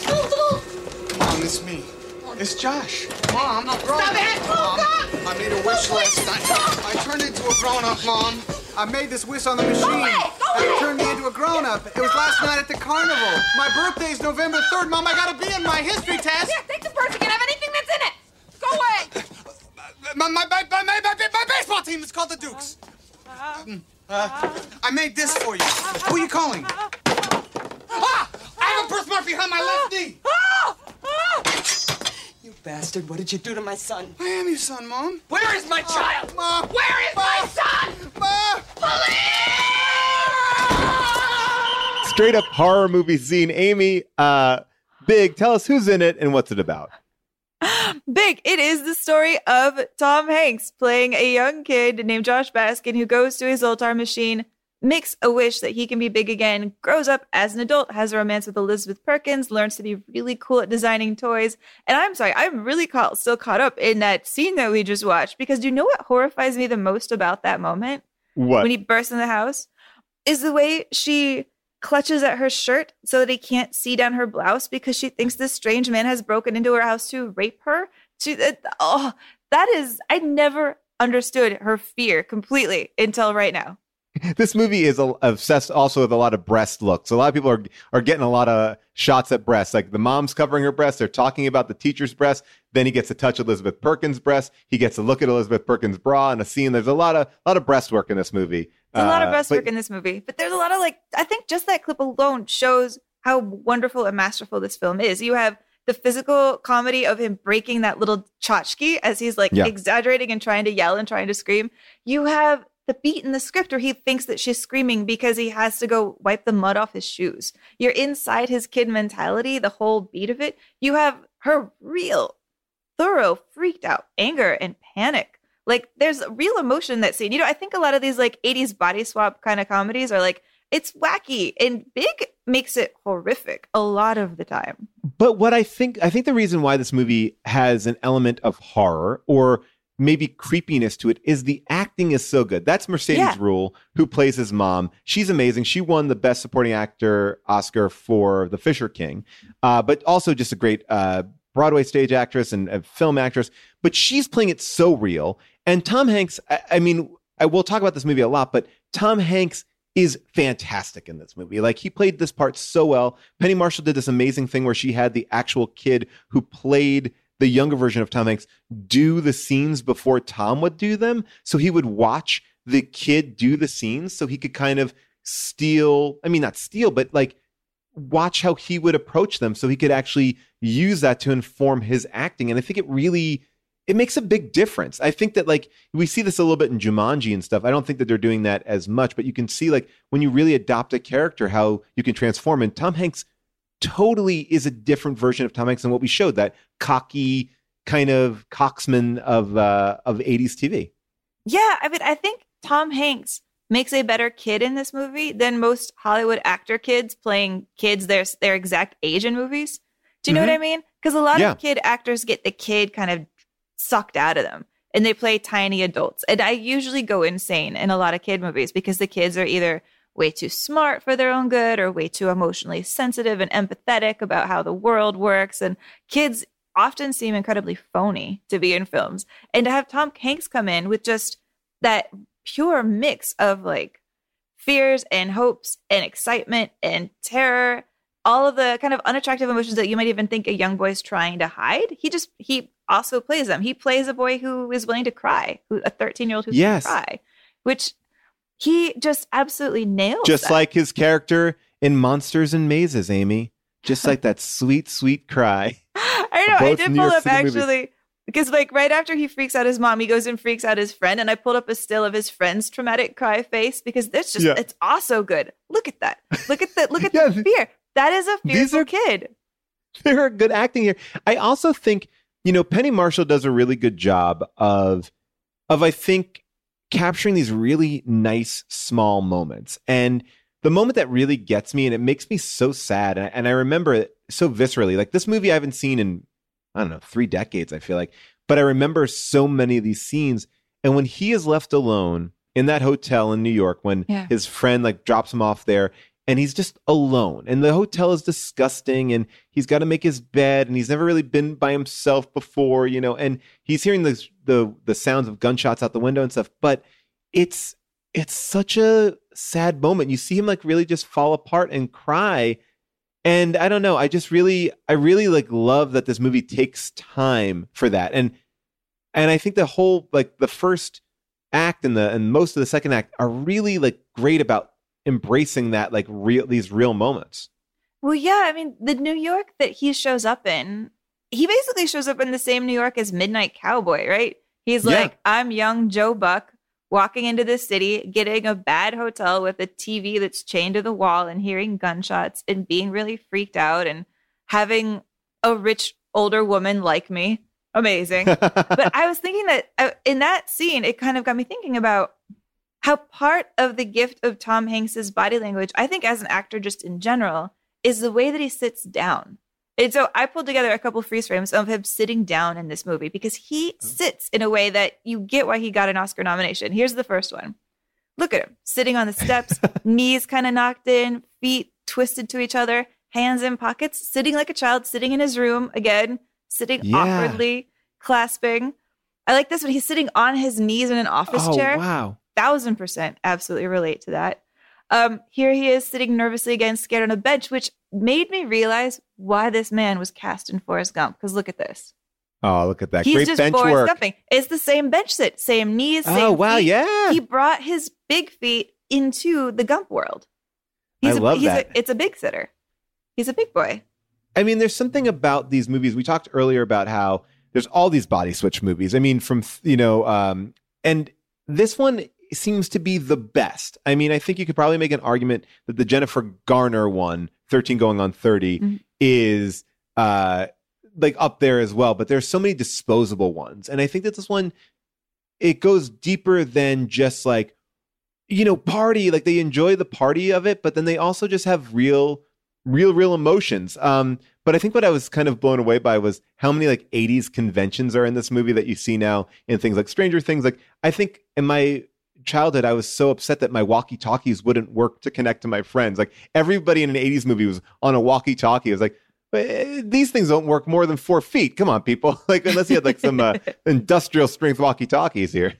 Mom, it's me. It's Josh. Mom, I'm grown Stop it! Mom, Stop! I made a wish last night. I turned into a grown-up, Mom. I made this wish on the machine. away! Go and it turned me into a grown-up. It was last night at the carnival. My birthday's November 3rd. Mom, I gotta be in my history test. Here, take the purse. You can have anything that's in it. Go away. My, my, my, my, my, my, my baseball team is called the Dukes. Um, uh, I made this for you. Who are you calling? Ah! I have a birthmark behind my left knee. You bastard, what did you do to my son? I am your son, Mom. Where is my child? Mom. Where is my son? Mom. Straight up horror movie scene. Amy, uh, Big, tell us who's in it and what's it about. Big. It is the story of Tom Hanks playing a young kid named Josh Baskin who goes to his Zoltar machine, makes a wish that he can be big again, grows up as an adult, has a romance with Elizabeth Perkins, learns to be really cool at designing toys. And I'm sorry, I'm really caught, still caught up in that scene that we just watched because do you know what horrifies me the most about that moment? What? When he bursts in the house is the way she clutches at her shirt so that he can't see down her blouse because she thinks this strange man has broken into her house to rape her. She, oh, that is, I never understood her fear completely until right now. this movie is obsessed also with a lot of breast looks. A lot of people are are getting a lot of shots at breasts. Like the mom's covering her breasts. They're talking about the teacher's breast. Then he gets to touch Elizabeth Perkins' breast. He gets to look at Elizabeth Perkins' bra in a scene. There's a lot of a lot of breast work in this movie. There's a lot of Uh, breast but- work in this movie, but there's a lot of like, I think just that clip alone shows how wonderful and masterful this film is. You have the physical comedy of him breaking that little tchotchke as he's like Yeah. exaggerating and trying to yell and trying to scream. You have the beat in the script where he thinks that she's screaming because he has to go wipe the mud off his shoes. You're inside his kid mentality, the whole beat of it. You have her real, thorough, freaked out anger and panic. Like there's real emotion that scene. You know, I think a lot of these like 80s body swap kind of comedies are like, it's wacky and Big makes it horrific a lot of the time. But what I think, I think the reason why this movie has an element of horror or maybe creepiness to it is the acting is so good. That's Mercedes Yeah. Ruehl, who plays his mom. She's amazing. She won the Best Supporting Actor Oscar for The Fisher King, uh, but also just a great uh, Broadway stage actress and a film actress. But she's playing it so real. And Tom Hanks, I, I mean, I will talk about this movie a lot, but Tom Hanks is fantastic in this movie. Like he played this part so well. Penny Marshall did this amazing thing where she had the actual kid who played the younger version of Tom Hanks do the scenes before Tom would do them. So he would watch the kid do the scenes so he could kind of steal, I mean, not steal, but like watch how he would approach them so he could actually use that to inform his acting. And I think it really it makes a big difference. I think that like we see this a little bit in Jumanji and stuff. I don't think that they're doing that as much, but you can see like when you really adopt a character, how you can transform. And Tom Hanks totally is a different version of Tom Hanks than what we showed. That cocky kind of coxman of uh, of 80s TV. Yeah, I mean, I think Tom Hanks makes a better kid in this movie than most Hollywood actor kids playing kids their their exact age in movies. Do you know Mhm. what I mean? Because a lot Yeah. of kid actors get the kid kind of sucked out of them and they play tiny adults. And I usually go insane in a lot of kid movies because the kids are either way too smart for their own good or way too emotionally sensitive and empathetic about how the world works. And kids often seem incredibly phony to be in films. And to have Tom Hanks come in with just that pure mix of like fears and hopes and excitement and terror all of the kind of unattractive emotions that you might even think a young boy's trying to hide he just he also plays them he plays a boy who is willing to cry who a 13 year old who's Yes. going to cry which he just absolutely nails Just that. like his character in Monsters and Mazes, Amy. Just like that sweet, sweet cry. I know. I did New pull York up City movies. actually because like right after he freaks out his mom, he goes and freaks out his friend, and I pulled up a still of his friend's traumatic cry face because that's just Yeah. it's also good. Look at that. Look at that. Look at the fear. That is a fearful are- kid. They're good acting here. I also think, you know, Penny Marshall does a really good job of of I think capturing these really nice small moments. And the moment that really gets me and it makes me so sad and I, and I remember it so viscerally. Like this movie I haven't seen in I don't know, 3 decades I feel like. But I remember so many of these scenes and when he is left alone in that hotel in New York when Yeah. his friend like drops him off there and he's just alone. And the hotel is disgusting and he's got to make his bed and he's never really been by himself before you know and he's hearing the the the sounds of gunshots out the window and stuff but it's it's such a sad moment. You see him like really just fall apart and cry and i don't know i just really i really like love that this movie takes time for that and and i think the whole like the first act and the and most of the second act are really like great about embracing that like real these real moments Well, yeah, I mean, the New York that he shows up in, he basically shows up in the same New York as Midnight Cowboy, right? He's Yeah. like, I'm young Joe Buck walking into the city, getting a bad hotel with a TV that's chained to the wall and hearing gunshots and being really freaked out and having a rich older woman like me. Amazing. but I was thinking that uh, in that scene, it kind of got me thinking about how part of the gift of Tom Hanks's body language, I think as an actor just in general, is the way that he sits down. And so I pulled together a couple freeze frames of him sitting down in this movie because he mm-hmm. sits in a way that you get why he got an Oscar nomination. Here's the first one. Look at him sitting on the steps, knees kind of knocked in, feet twisted to each other, hands in pockets, sitting like a child, sitting in his room again, sitting Yeah. awkwardly, clasping. I like this one. He's sitting on his knees in an office oh chair wow thousand percent absolutely relate to that. Um, here he is sitting nervously again, scared on a bench, which made me realize why this man was cast in Forrest Gump. Because look at this. oh look at that He's great just bench Forrest work Gumping. It's the same bench sit, same knees, same Oh, wow, feet. yeah. He brought his big feet into the Gump world. I He's a, love he's that. A, it's a big sitter. He's a big boy. I mean, there's something about these movies. We talked earlier about how there's all these body switch movies. I mean, from you know, um, and this one seems to be the best. I mean, I think you could probably make an argument that the Jennifer Garner one, 13 going on 30, Mhm. is uh like up there as well. But there's so many disposable ones, and I think that this one it goes deeper than just like you know party like they enjoy the party of it but then they also just have real real real emotions um but i think what i was kind of blown away by was how many like 80s conventions are in this movie that you see now in things like stranger things like i think in my childhood i was so upset that my walkie talkies wouldn't work to connect to my friends. Like everybody in an 80s movie was on a walkie talkie it was like "Eh, these things don't work more than four feet. Come on people. Like unless you had like some uh, industrial strength walkie talkies here.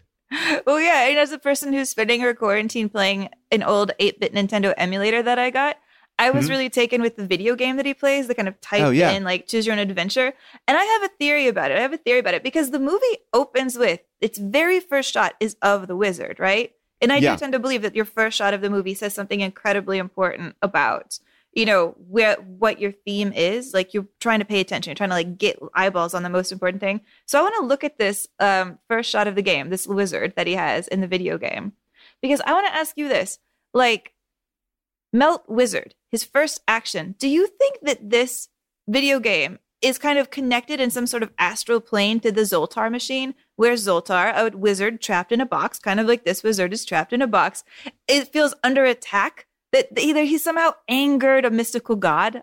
Well, yeah, and as a person who's spending her quarantine playing an old 8 bit Nintendo emulator that I got, I was Mhm. really taken with the video game that he plays, the kind of type Oh, yeah. in, like, choose your own adventure. And I have a theory about it. I have a theory about it because the movie opens with its very first shot is of the wizard, right? And I Yeah. do tend to believe that your first shot of the movie says something incredibly important about, you know, where what your theme is. Like you're trying to pay attention, you're trying to like get eyeballs on the most important thing. So I want to look at this um, first shot of the game, this wizard that he has in the video game, because I want to ask you this: like, Melt Wizard, his first action. Do you think that this video game is kind of connected in some sort of astral plane to the Zoltar machine, where Zoltar, a wizard trapped in a box, kind of like this wizard is trapped in a box, it feels under attack. That either he somehow angered a mystical god.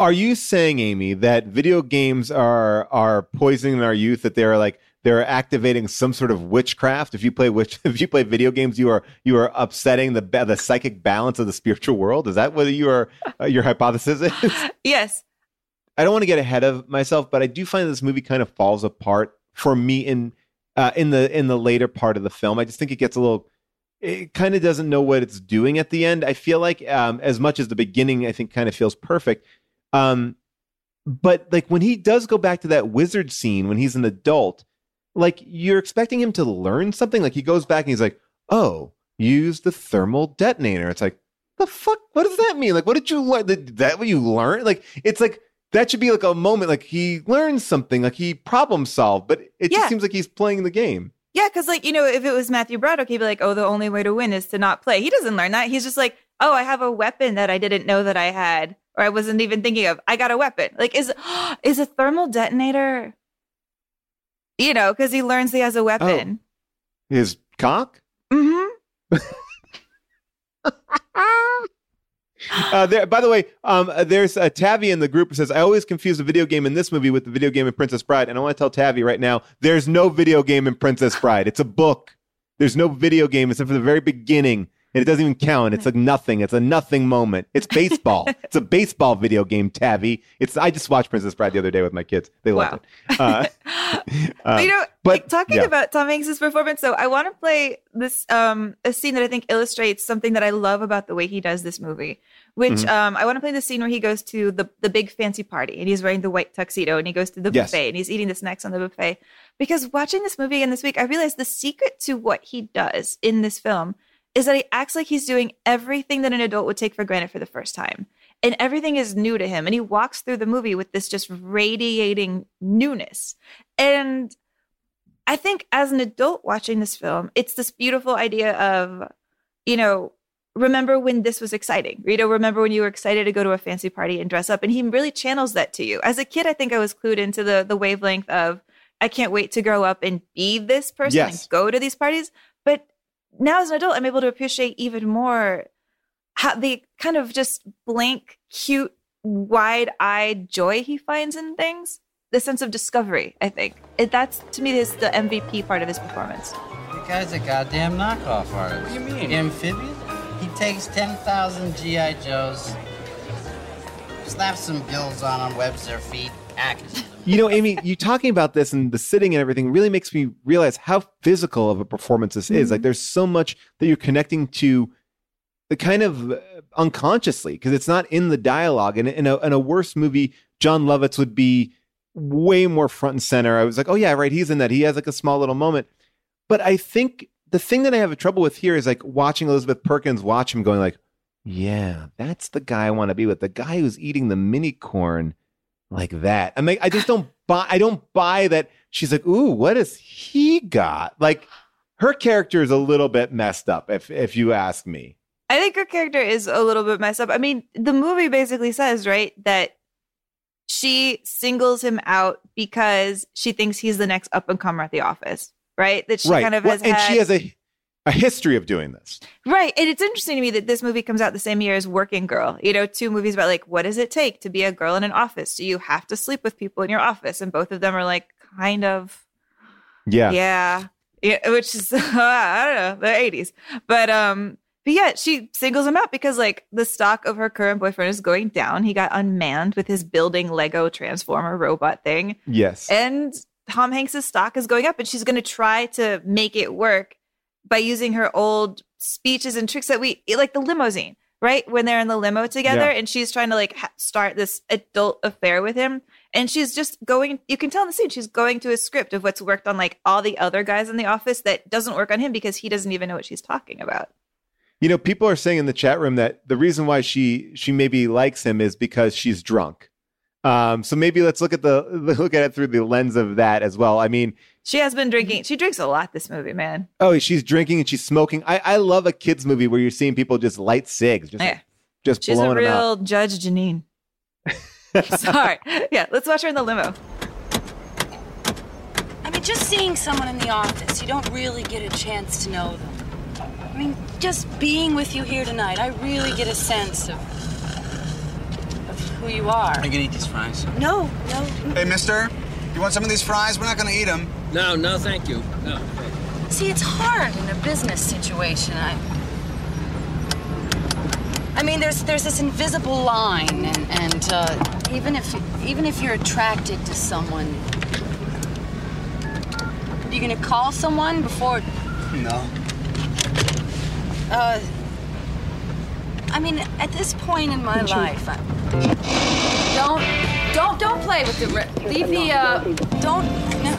Are you saying, Amy, that video games are are poisoning our youth? That they're like they're activating some sort of witchcraft? If you play witch, if you play video games, you are you are upsetting the the psychic balance of the spiritual world. Is that what you are uh, your hypothesis is? Yes. I don't want to get ahead of myself, but I do find this movie kind of falls apart for me in uh, in the in the later part of the film. I just think it gets a little. It kind of doesn't know what it's doing at the end. I feel like um, as much as the beginning, I think kind of feels perfect. Um, but like when he does go back to that wizard scene when he's an adult, like you're expecting him to learn something. Like he goes back and he's like, "Oh, use the thermal detonator." It's like, the fuck? What does that mean? Like, what did you learn? Did that what you learned? Like, it's like that should be like a moment. Like he learned something. Like he problem solved. But it Yeah. just seems like he's playing the game. Yeah, because like you know, if it was Matthew Broderick, he'd be like, "Oh, the only way to win is to not play." He doesn't learn that. He's just like, "Oh, I have a weapon that I didn't know that I had, or I wasn't even thinking of. I got a weapon." Like, is is a thermal detonator? You know, because he learns he has a weapon. His cock. Mm-hmm. Uh, there, by the way, um, uh, there's uh, Tavi in the group who says, I always confuse the video game in this movie with the video game in Princess Bride. And I want to tell Tavi right now, there's no video game in Princess Bride. It's a book. There's no video game except for the very beginning. And it doesn't even count. It's like nothing. It's a nothing moment. It's baseball. it's a baseball video game, Tavi. It's I just watched Princess Bride the other day with my kids. They loved it. Uh, uh, you know, but talking yeah. about Tom Hanks's performance, so I want to play this um a scene that I think illustrates something that I love about the way he does this movie. Which Mhm. um I want to play the scene where he goes to the the big fancy party and he's wearing the white tuxedo and he goes to the Yes. buffet and he's eating the snacks on the buffet. Because watching this movie again this week, I realized the secret to what he does in this film is that he acts like he's doing everything that an adult would take for granted for the first time. And everything is new to him. And he walks through the movie with this just radiating newness. And I think as an adult watching this film, it's this beautiful idea of, you know, remember when this was exciting. Know, remember when you were excited to go to a fancy party and dress up. And he really channels that to you. As a kid, I think I was clued into the the wavelength of I can't wait to grow up and be this person Yes. and go to these parties. But now as an adult, I'm able to appreciate even more how the kind of just blank, cute, wide-eyed joy he finds in things. The sense of discovery, I think. It, that's to me is the MVP part of his performance. The guy's a goddamn knockoff artist. What do you mean? Amphibian? He takes 10,000 G.I. Joes, slaps some gills on them, webs their feet, acts. You know, Amy, you talking about this and the sitting and everything really makes me realize how physical of a performance this is. Like, there's so much that you're connecting to the kind of uh, unconsciously because it's not in the dialogue. And in a, in a worse movie, Jon Lovitz would be way more front and center. I was like, oh, yeah, right. He's in that. He has like a small little moment. But I think the thing that I have a trouble with here is like watching Elizabeth Perkins watch him going like, yeah, that's the guy I want to be with. The guy who's eating the mini corn like that. I mean, I just don't buy. I don't buy that she's like, ooh, what has he got? Like, her character is a little bit messed up, if if you ask me. I think her character is a little bit messed up. I mean, the movie basically says, right, that she singles him out because she thinks he's the next up and comer at the office, right? That she right, kind of Well, has and had, she has a a history of doing this. Right. And it's interesting to me that this movie comes out the same year as Working Girl. You know, two movies about like, what does it take to be a girl in an office? Do you have to sleep with people in your office? And both of them are like, kind of, Yeah, yeah. Yeah. Which is, I don't know, the 80s. But, um, but yeah, she singles him out because like the stock of her current boyfriend is going down. He got unmanned with his building Lego transformer robot thing. Yes. And Tom Hanks's stock is going up, and she's going to try to make it work by using her old speeches and tricks that we like the limousine, right? When they're in the limo together, Yeah. and she's trying to like ha- start this adult affair with him, And she's just going, you can tell in the scene, she's going to a script of what's worked on like all the other guys in the office that doesn't work on him because he doesn't even know what she's talking about. You know, people are saying in the chat room that the reason why she she maybe likes him is because she's drunk. Um, so maybe let's look at the look at it through the lens of that as well. I mean, She has been drinking. She drinks a lot this movie, man. oh, she's drinking and she's smoking. I, I love a kids movie where you're seeing people just light cigs, just Yeah. just She's a blowing them out. real Judge Jeanine. Sorry. Yeah, let's watch her in the limo. I mean, just seeing someone in the office, you don't really get a chance to know them. I mean, just being with you here tonight, I really get a sense of, of who you are. I can eat these fries. No, no. Hey, mister, you want some of these fries? We're not gonna eat them. No, no, thank you. No. See, it's hard in a business situation. I, I mean, there's there's this invisible line, and and uh, even if even if you're attracted to someone, are you gonna call someone before? No. Uh, I mean, at this point in my life, I... don't, don't, don't play with the leave the uh, don't. No.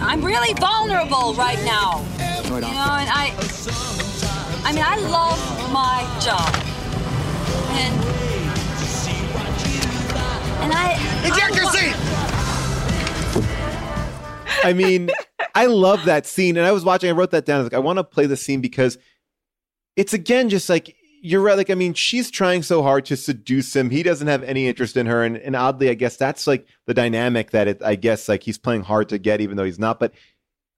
I'm really vulnerable right now. You know, and I. I mean, I love my job, and and I. Eject your seat! I mean, I love that scene. And I was watching, I wrote that down. I was like, I want to play the scene because it's again just like you're right. Like, I mean, she's trying so hard to seduce him. He doesn't have any interest in her. And, and oddly, I guess that's like the dynamic that it, I guess, like he's playing hard to get, even though he's not. But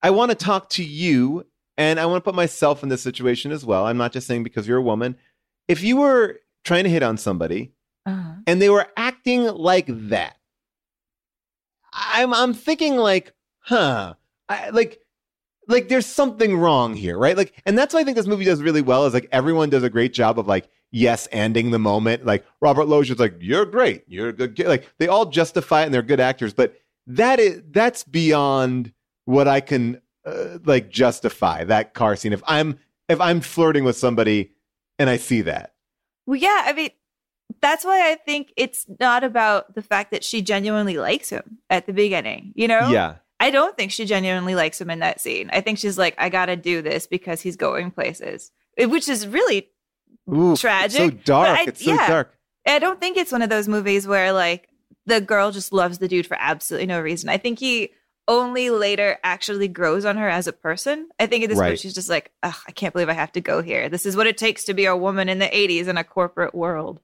I want to talk to you and I want to put myself in this situation as well. I'm not just saying because you're a woman. If you were trying to hit on somebody Uh-huh. and they were acting like that, I'm I'm thinking like, huh, I, like like there's something wrong here, right? Like, and that's what I think this movie does really well is like everyone does a great job of like yes ending the moment. Like Robert Loggia's like, you're great, you're a good kid. Like they all justify it and they're good actors, but that is that's beyond what I can uh, like justify that car scene. If I'm if I'm flirting with somebody and I see that, Well, yeah, I mean, that's why I think it's not about the fact that she genuinely likes him at the beginning, you know? yeah. I don't think she genuinely likes him in that scene. I think she's like, I gotta do this because he's going places, eh, which is really Ooh, it's tragic. so dark. I- it's so yeah. dark. I don't think it's one of those movies where like the girl just loves the dude for absolutely no reason. I think he only later actually grows on her as a person. I think at this Right. point she's just like, Ugh, I can't believe I have to go here. This is what it takes to be a woman in the 80s in a corporate world.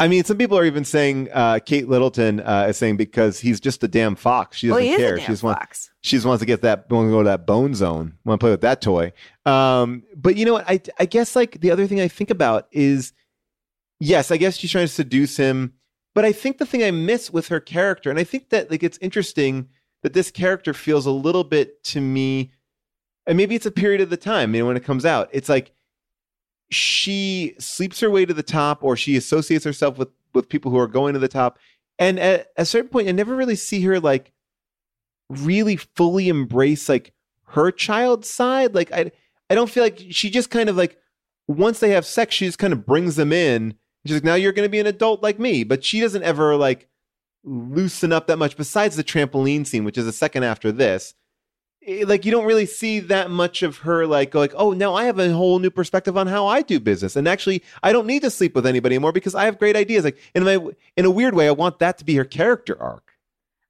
I mean, some people are even saying uh, Kate Littleton uh, is saying because he's just a damn fox. She doesn't a care. she just wants. She just wants to get that. Want to go to that bone zone. Want to play with that toy. Um, but you know what? I I guess like the other thing I think about is, yes, I guess she's trying to seduce him. But I think the thing I miss with her character, and I think that like it's interesting that this character feels a little bit to me, and maybe it's a period of the time. You know, when it comes out, it's like she sleeps her way to the top or she associates herself with with people who are going to the top. And at a certain point i never really see her like really fully embrace like her child side. Like i i don't feel like she just kind of like once they have sex she just kind of brings them in. She's like now you're going to be an adult like me. But she doesn't ever like loosen up that much besides the trampoline scene which is a second after this Eh, like you don't really see that much of her like like oh now i have a whole new perspective on how i do business and actually i don't need to sleep with anybody anymore because i have great ideas like in my in a weird way i want that to be her character arc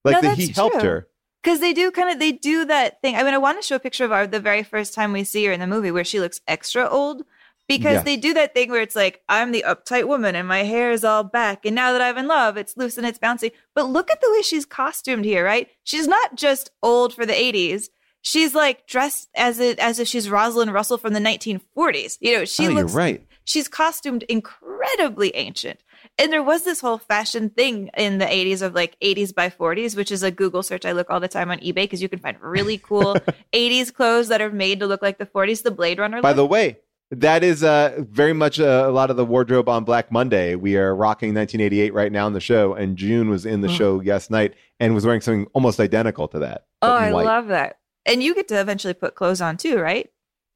like No, that he helped true. her Because they do kind of they do that thing. I mean, I want to show a picture of our the very first time we see her in the movie where she looks extra old. Because Yeah. they do that thing where it's like, I'm the uptight woman and my hair is all back. And now that I'm in love, it's loose and it's bouncy. But look at the way she's costumed here, right? She's not just old for the 80s. She's like dressed as it as if she's Rosalind Russell from the 1940s. You know, she oh looks right she's costumed incredibly ancient. And there was this whole fashion thing in the 80s of like 80s by 40s, which is a Google search I look all the time on eBay because you can find really cool 80s clothes that are made to look like the 40s, the Blade Runner by look. the way that is uh, very much uh, a lot of the wardrobe on Black Monday. We are rocking 1988 right now in the show, and June was in the Oh. show last night and was wearing something almost identical to that. oh, I white. love that. And you get to eventually put clothes on too, right?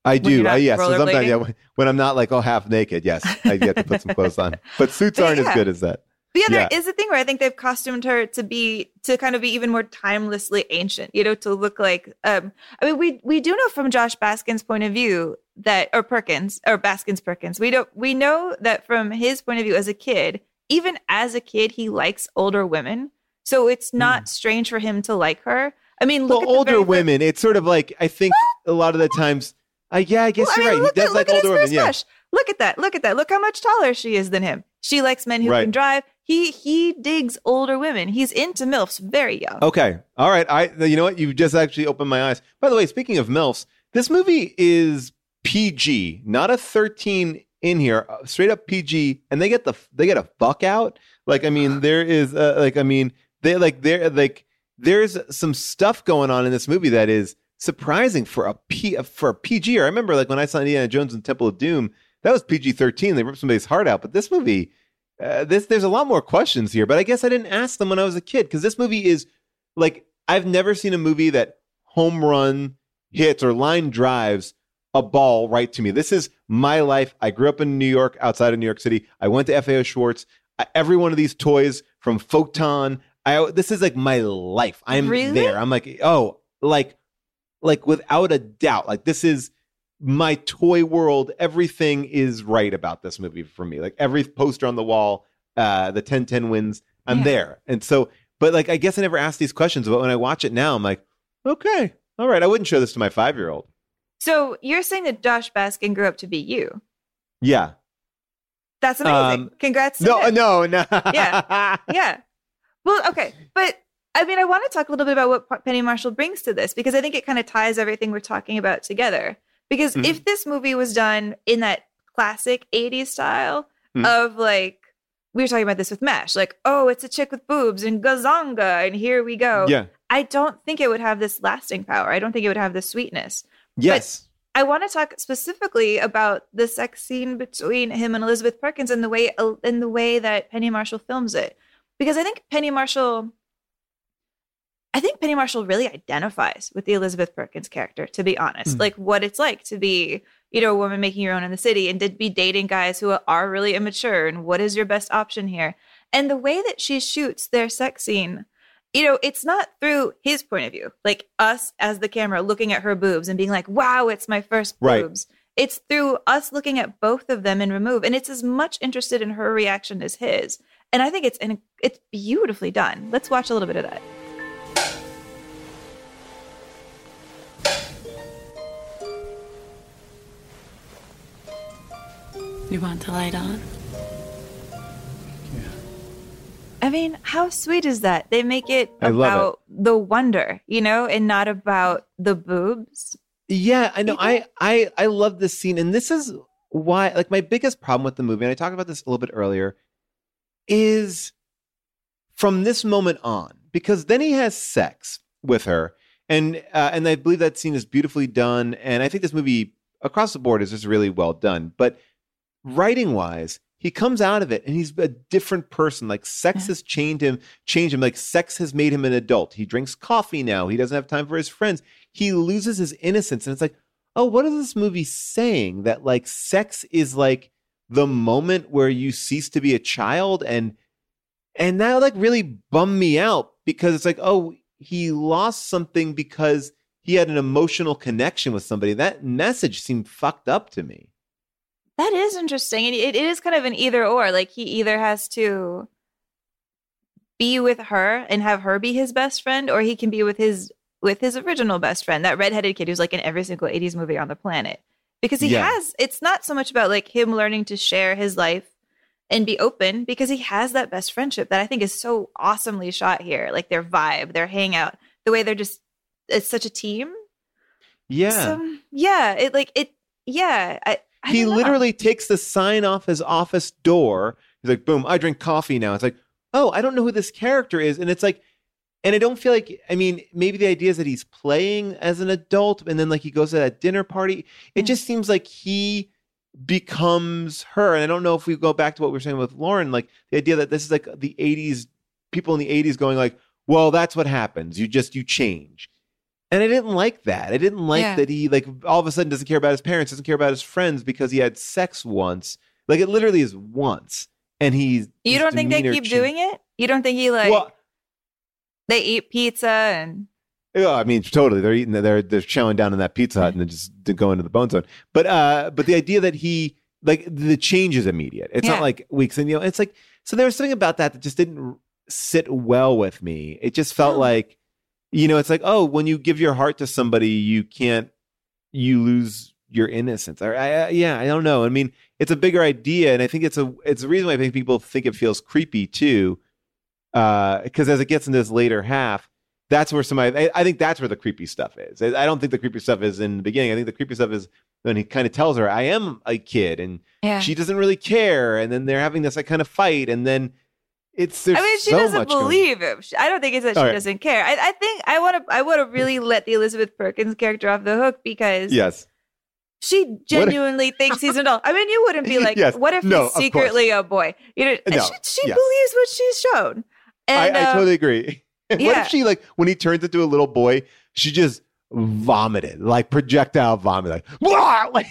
I when do. Uh, yes. So sometimes, yeah, when- I'm not like oh half naked, yes, I get to put some clothes on. But suits But aren't yeah. as good as that. But yeah, there Yeah. is a thing where I think they've costumed her to be to kind of be even more timelessly ancient, you know, to look like um I mean we we do know from Josh Baskin's point of view that or Perkins or Baskins Perkins. We don't we know that from his point of view as a kid, even as a kid, he likes older women. So it's not strange for him to like her. I mean, look well, older very women. It's sort of like I think a lot of the times. Uh, yeah, I guess Well, you're mean, right. Look He at, like look older women. Yeah. Look at that. Look at that. Look how much taller she is than him. She likes men who Right. can drive. He he digs older women. He's into milfs very young. Okay. All right. I you know what? You've just actually opened my eyes. By the way, speaking of MILFs, this movie is PG, not a 13 in here, uh, straight up PG, and they get the they get a fuck out. Like I mean, there is uh, like I mean, they like they're like there's some stuff going on in this movie that is surprising for a P for a PG. I remember like when I saw Indiana Jones and Temple of Doom, that was PG 13. They ripped somebody's heart out, but this movie uh, this there's a lot more questions here, but I guess I didn't ask them when I was a kid because this movie is like I've never seen a movie that home run hits or line drives a ball right to me. This is my life. I grew up in New York, outside of New York City. I went to FAO Schwarz. I, every one of these toys from Photon, I this is like my life. I'm Really? there. I'm like, oh, like like without a doubt. Like this is my toy world. Everything is right about this movie for me. Like every poster on the wall, uh, the 1010 wins, I'm Yeah. there. And so, but like, I guess I never asked these questions, but when I watch it now, I'm like, okay, all right. I wouldn't show this to my five year old. So you're saying that Josh Baskin grew up to be you? Yeah. That's amazing. Um, Congrats. To No, him. no, no. yeah, yeah. Well, okay, but I mean, I want to talk a little bit about what Penny Marshall brings to this because I think it kind of ties everything we're talking about together. Because Mhm. if this movie was done in that classic '80s style Mhm. of like we were talking about this with Mesh, like oh, it's a chick with boobs and gazonga, and here we go. Yeah. I don't think it would have this lasting power. I don't think it would have this sweetness. Yes. I want to talk specifically about the sex scene between him and Elizabeth Perkins and the way in the way that Penny Marshall films it, because I think Penny Marshall, I think Penny Marshall really identifies with the Elizabeth Perkins character. To be honest, Hmm. like what it's like to be, you know, a woman making your own in the city and to be dating guys who are really immature, and what is your best option here, and the way that she shoots their sex scene you know, it's not through his point of view, like us as the camera looking at her boobs and being like, wow, it's my first Right. boobs. It's through us looking at both of them in remove. And it's as much interested in her reaction as his. And I think it's in, it's beautifully done. Let's watch a little bit of that. You want the light on? Yeah. I mean, how sweet is that? They make it I love it. about the wonder, you know, and not about the boobs. Yeah, I know. I I I love this scene, and this is why. Like my biggest problem with the movie, and I talked about this a little bit earlier, is from this moment on, because then he has sex with her, and uh, and I believe that scene is beautifully done, and I think this movie across the board is just really well done. But writing wise, he comes out of it and he's a different person. Like sex has changed him, changed him. Like sex has made him an adult. He drinks coffee now. He doesn't have time for his friends. He loses his innocence. And it's like, oh, what is this movie saying? That like sex is like the moment where you cease to be a child and and that like really bummed me out because it's like, oh, he lost something because he had an emotional connection with somebody. That message seemed fucked up to me. That is interesting. And it, it is kind of an either or. Like he either has to be with her and have her be his best friend, or he can be with his with his original best friend, that redheaded kid who's like in every single 80s movie on the planet. Because he Yeah. has it's not so much about like him learning to share his life and be open because he has that best friendship that I think is so awesomely shot here. Like their vibe, their hangout, the way they're just it's such a team. Yeah. So, yeah, it like it yeah, I, I he literally takes the sign off his office door. He's like, boom, I drink coffee now. It's like, oh, I don't know who this character is. And it's like, and I don't feel like, I mean, maybe the idea is that he's playing as an adult and then like he goes to that dinner party. It just seems like he becomes her. And I don't know if we go back to what we were saying with Lauren, like the idea that this is like the 80s, people in the 80s going like, well, that's what happens. You just, you change. And I didn't like that. I didn't like Yeah. that he like all of a sudden doesn't care about his parents, doesn't care about his friends because he had sex once. Like it literally is once. and he's You don't think they keep doing it? You don't think he like Well- they eat pizza and Yeah, I mean, totally. They're eating. They're they're chowing down in that Pizza Hut and then just to go into the bone zone. But uh, but the idea that he like the change is immediate. It's Yeah. not like weeks and you know. It's like so there was something about that that just didn't sit well with me. It just felt like you know. It's like oh, when you give your heart to somebody, you can't you lose your innocence. Or I, I, yeah, I don't know. I mean, it's a bigger idea, and I think it's a it's a reason why I think people think it feels creepy too. Uh, because as it gets into this later half, that's where somebody. I, I think that's where the creepy stuff is. I, I don't think the creepy stuff is in the beginning. I think the creepy stuff is when he kind of tells her, "I am a kid," and Yeah. she doesn't really care, and then they're having this like kind of fight, and then it's I mean, she so doesn't believe him. I don't think it's that she All right. doesn't care. I, I think I want to. I want to really mm. let the Elizabeth Perkins character off the hook because Yes. she genuinely thinks he's an adult. I mean, you wouldn't be like, Yes. "What if No, he's secretly a boy?" You know, No. she, she Yes. believes what she's shown. And, I, I um, totally agree. what if she like when he turns into a little boy, she just vomited like projectile vomit, like, "Wah!" like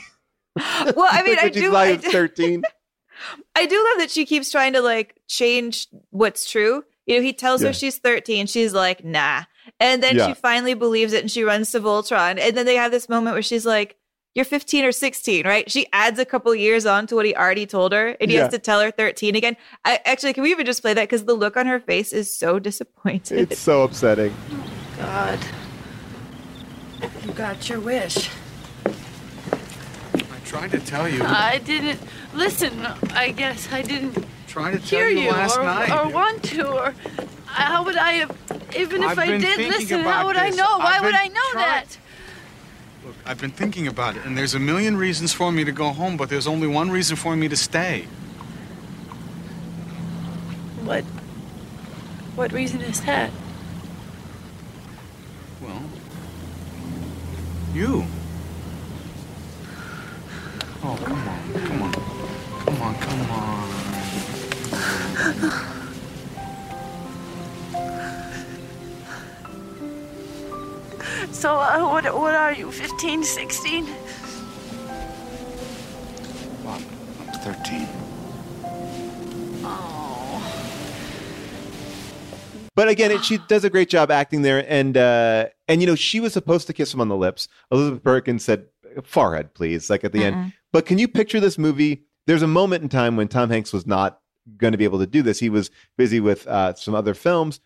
well, I mean, like I do. I do, thirteen. I do love that she keeps trying to like change what's true. You know, he tells Yeah. her she's 13. She's like, nah. And then Yeah. she finally believes it and she runs to Voltron. And then they have this moment where she's like, you're 15 or 16, right? She adds a couple years on to what he already told her. And he Yeah. has to tell her 13 again. I, actually, can we even just play that? Because the look on her face is so disappointed. It's so upsetting. Oh, God. You got your wish. I tried to tell you. I didn't listen. I guess I didn't Trying to tell hear you you last or, night. or want to or how would I have even if I've I did listen, how would I know? Why I've would I know trying- that? Look, I've been thinking about it, and there's a million reasons for me to go home, but there's only one reason for me to stay. What what reason is that? Well, you. Oh, come on, come on, come on, come on. So uh, what what are you? 15, 16? I'm 13. Oh. But again, it, she does a great job acting there, and uh, and you know she was supposed to kiss him on the lips. Elizabeth Perkins said, "Forehead, please," like at the end. But can you picture this movie? There's a moment in time when Tom Hanks was not going to be able to do this. He was busy with uh, some other films,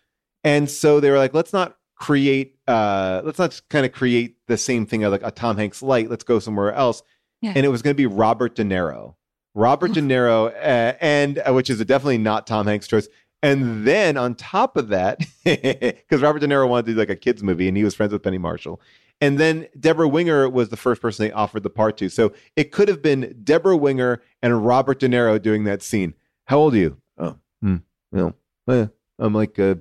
and so they were like, "Let's not create, uh, let's not kind of create the same thing of like a Tom Hanks light. Let's go somewhere else." Yeah. And it was going to be Robert De Niro. Robert De Niro, uh, and uh, which is definitely not Tom Hanks' choice. And then on top of that, because Robert De Niro wanted to do like a kids movie, and he was friends with Penny Marshall. And then Debra Winger was the first person they offered the part to. So it could have been Debra Winger and Robert De Niro doing that scene. How old are you? Oh, hmm, well, eh, I'm like uh,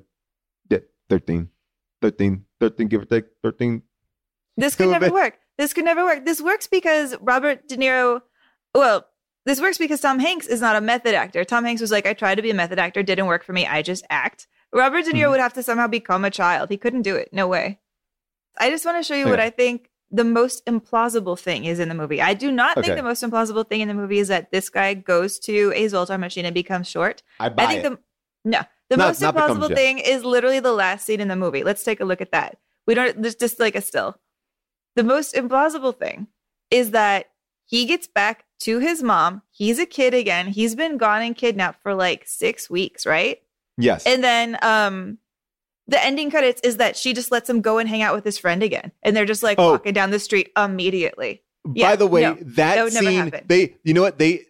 13, 13, 13, give or take 13. This could never back. work. This could never work. This works because Robert De Niro, well, this works because Tom Hanks is not a method actor. Tom Hanks was like, I tried to be a method actor, didn't work for me. I just act. Robert De Niro Mhm. would have to somehow become a child. He couldn't do it. No way. I just want to show you what I think the most implausible thing is in the movie. I do not Okay. think the most implausible thing in the movie is that this guy goes to a Zoltar machine and becomes short. I buy I think it. the no, the Not- most not thing is literally the last scene in the movie. Let's take a look at that. We don't. There's just like a still. The most implausible thing is that he gets back to his mom. He's a kid again. He's been gone and kidnapped for like six weeks, right? Yes. And then um the ending credits is that she just lets him go and hang out with his friend again. And they're just like Oh. walking down the street immediately. By Yeah, the way, no, that, that scene, they, you know what? They,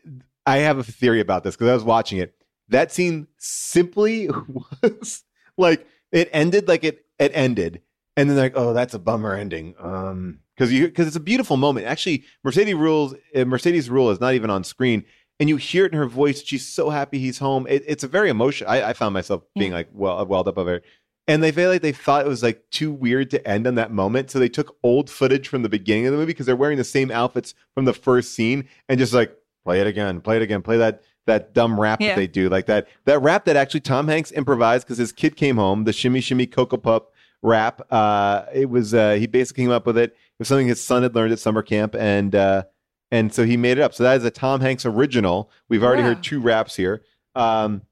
I have a theory about this because I was watching it. That scene simply was like, it ended like it, it ended. And then they're like, oh, that's a bummer ending. Um, cause you, cause it's a beautiful moment. Actually, Mercedes Ruehl's, uh, Mercedes Ruehl is not even on screen. And you hear it in her voice. She's so happy he's home. It, it's a very emotional. I, I found myself being like, well, welled up over it. And they feel like they thought it was like too weird to end on that moment. So they took old footage from the beginning of the movie because they're wearing the same outfits from the first scene and just like play it again, play it again, play that that dumb rap Yeah. that they do. Like that that rap that actually Tom Hanks improvised because his kid came home, the shimmy shimmy cocoa pup rap. Uh it was uh he basically came up with it. It was something his son had learned at summer camp and uh and so he made it up. So that is a Tom Hanks original. We've already Wow. heard two raps here. Um,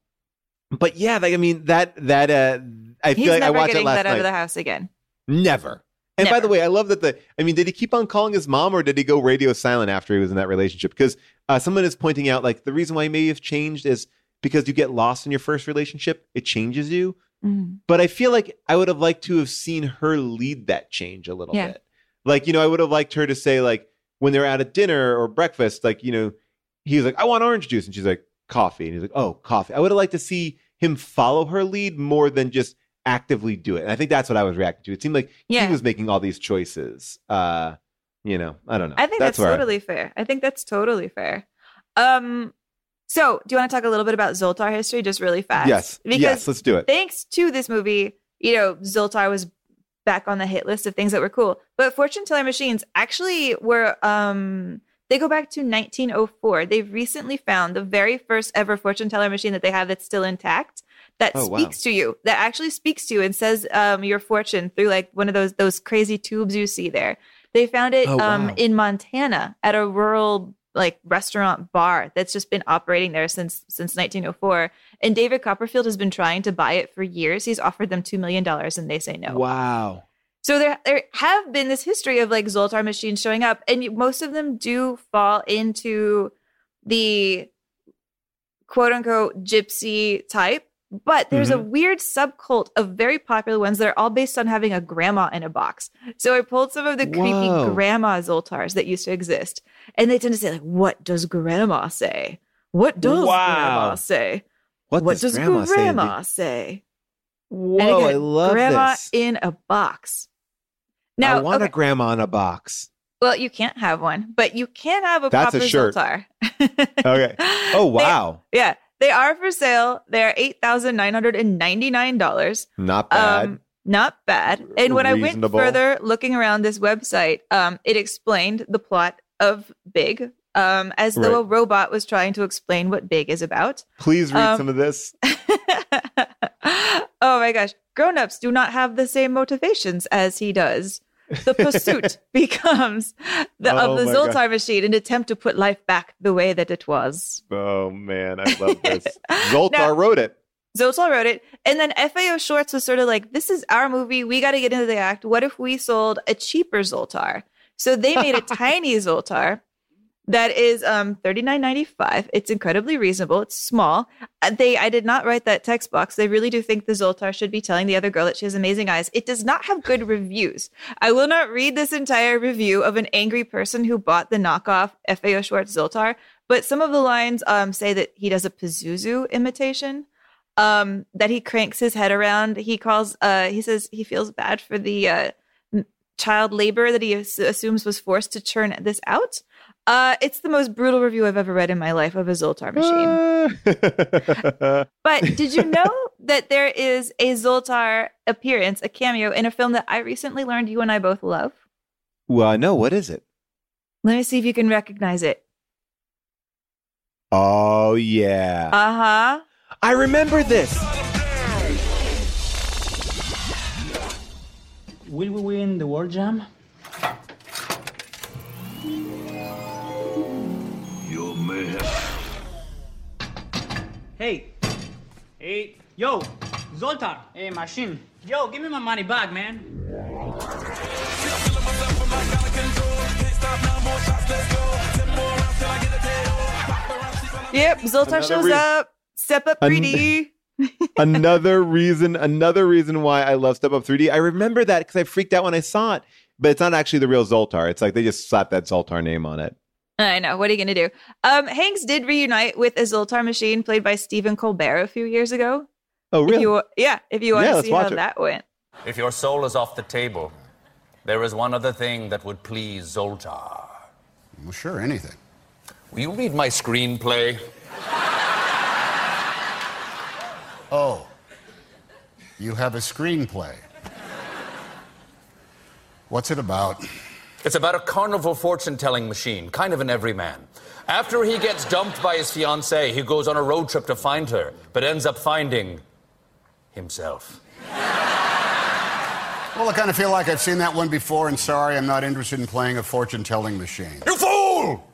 but yeah, like I mean that that uh, I He's feel like I watched it last that out night. of the house again. Never. And by the way, I love that the. I mean, did he keep on calling his mom, or did he go radio silent after he was in that relationship? Because uh, someone is pointing out, like, the reason why he may have changed is because you get lost in your first relationship. It changes you. Mm. But I feel like I would have liked to have seen her lead that change a little Yeah. bit. Like, you know, I would have liked her to say, like, when they're out at dinner or breakfast, like, you know, he was like, I want orange juice. And she's like, coffee. And he's like, oh, coffee. I would have liked to see him follow her lead more than just actively do it. And I think that's what I was reacting to. It seemed like Yeah. he was making all these choices. Uh, you know, I don't know. I think that's, I- totally fair. I think that's totally fair. Um, so do you want to talk a little bit about Zoltar history, just really fast? Yes. Yes, let's do it. Thanks to this movie, you know, Zoltar was back on the hit list of things that were cool. But fortune teller machines actually were um they go back to 1904. They've recently found the very first ever fortune teller machine that they have that's still intact that Oh, wow. speaks to you, that actually speaks to you and says um, your fortune through like one of those those crazy tubes you see there. They found it Oh, um, in Montana at a rural like restaurant bar that's just been operating there since since 1904. And David Copperfield has been trying to buy it for years. He's offered them two million dollars, and they say no. Wow. So there, there have been this history of like Zoltar machines showing up, and most of them do fall into the quote unquote gypsy type. But there's a Mhm. weird subcult of very popular ones that are all based on having a grandma in a box. So I pulled some of the creepy grandma Zoltars that used to exist, and they tend to say like, "What does grandma say? What does Wow. grandma say? What, does, does grandma say? grandma say?" And Whoa, again, I love grandma this. in a box. Now, I want okay, a grandma in a box. well, you can't have one, but you can have a That's a proper shirt. Zoltar. Okay. Oh, wow. Yeah, they are for sale. They are eight thousand nine hundred and ninety nine dollars. Not bad. Um, not bad. And when I went further looking around this website, um, it explained the plot of Big, um, as though Right. a robot was trying to explain what Big is about. Please read Um, some of this. Oh my gosh. Grown-ups do not have the same motivations as he does. The pursuit becomes the, Oh of the Zoltar God. machine, an attempt to put life back the way that it was. Oh, man. I love this. Zoltar Now- wrote it. Zoltar wrote it. And then FAO Schwarz was sort of like, this is our movie. We got to get into the act. What if we sold a cheaper Zoltar? So they made a tiny Zoltar that is um $39.95. It's incredibly reasonable. It's small. Uh, They I did not write that text box. They really do think the Zoltar should be telling the other girl that she has amazing eyes. It does not have good reviews. I will not read this entire review of an angry person who bought the knockoff FAO Schwarz Zoltar, but some of the lines um say that he does a Pazuzu imitation um that he cranks his head around he calls uh he says he feels bad for the uh child labor that he assumes was forced to churn this out uh it's the most brutal review i've ever read in my life of a zoltar machine but did you know that there is a zoltar appearance a cameo in a film that i recently learned you and i both love well, no, what is it? let me see if you can recognize it Oh, yeah. uh-huh I remember this. Will we win the World Jam? Hey, hey, yo, Zoltar, hey, machine. Yo, give me my money back, man. yep zoltar Another shows re- up step up 3d another reason, another reason why I love Step Up 3D. I remember that because I freaked out when I saw it, but it's not actually the real Zoltar. It's like they just slapped that Zoltar name on it. I know. What are you going to do? Um, Hanks did reunite with a Zoltar machine played by Stephen Colbert a few years ago. Oh, If really? you, yeah, if you want Yeah, to see how it. that went. If your soul is off the table, there is one other thing that would please Zoltar. Well, sure, anything. Will you read my screenplay? Oh, you have a screenplay. What's it about? It's about a carnival fortune telling machine, kind of an everyman. After he gets dumped by his fiancee, he goes on a road trip to find her, but ends up finding himself. Well, I kind of feel like I've seen that one before, and sorry, I'm not interested in playing a fortune telling machine. You fool!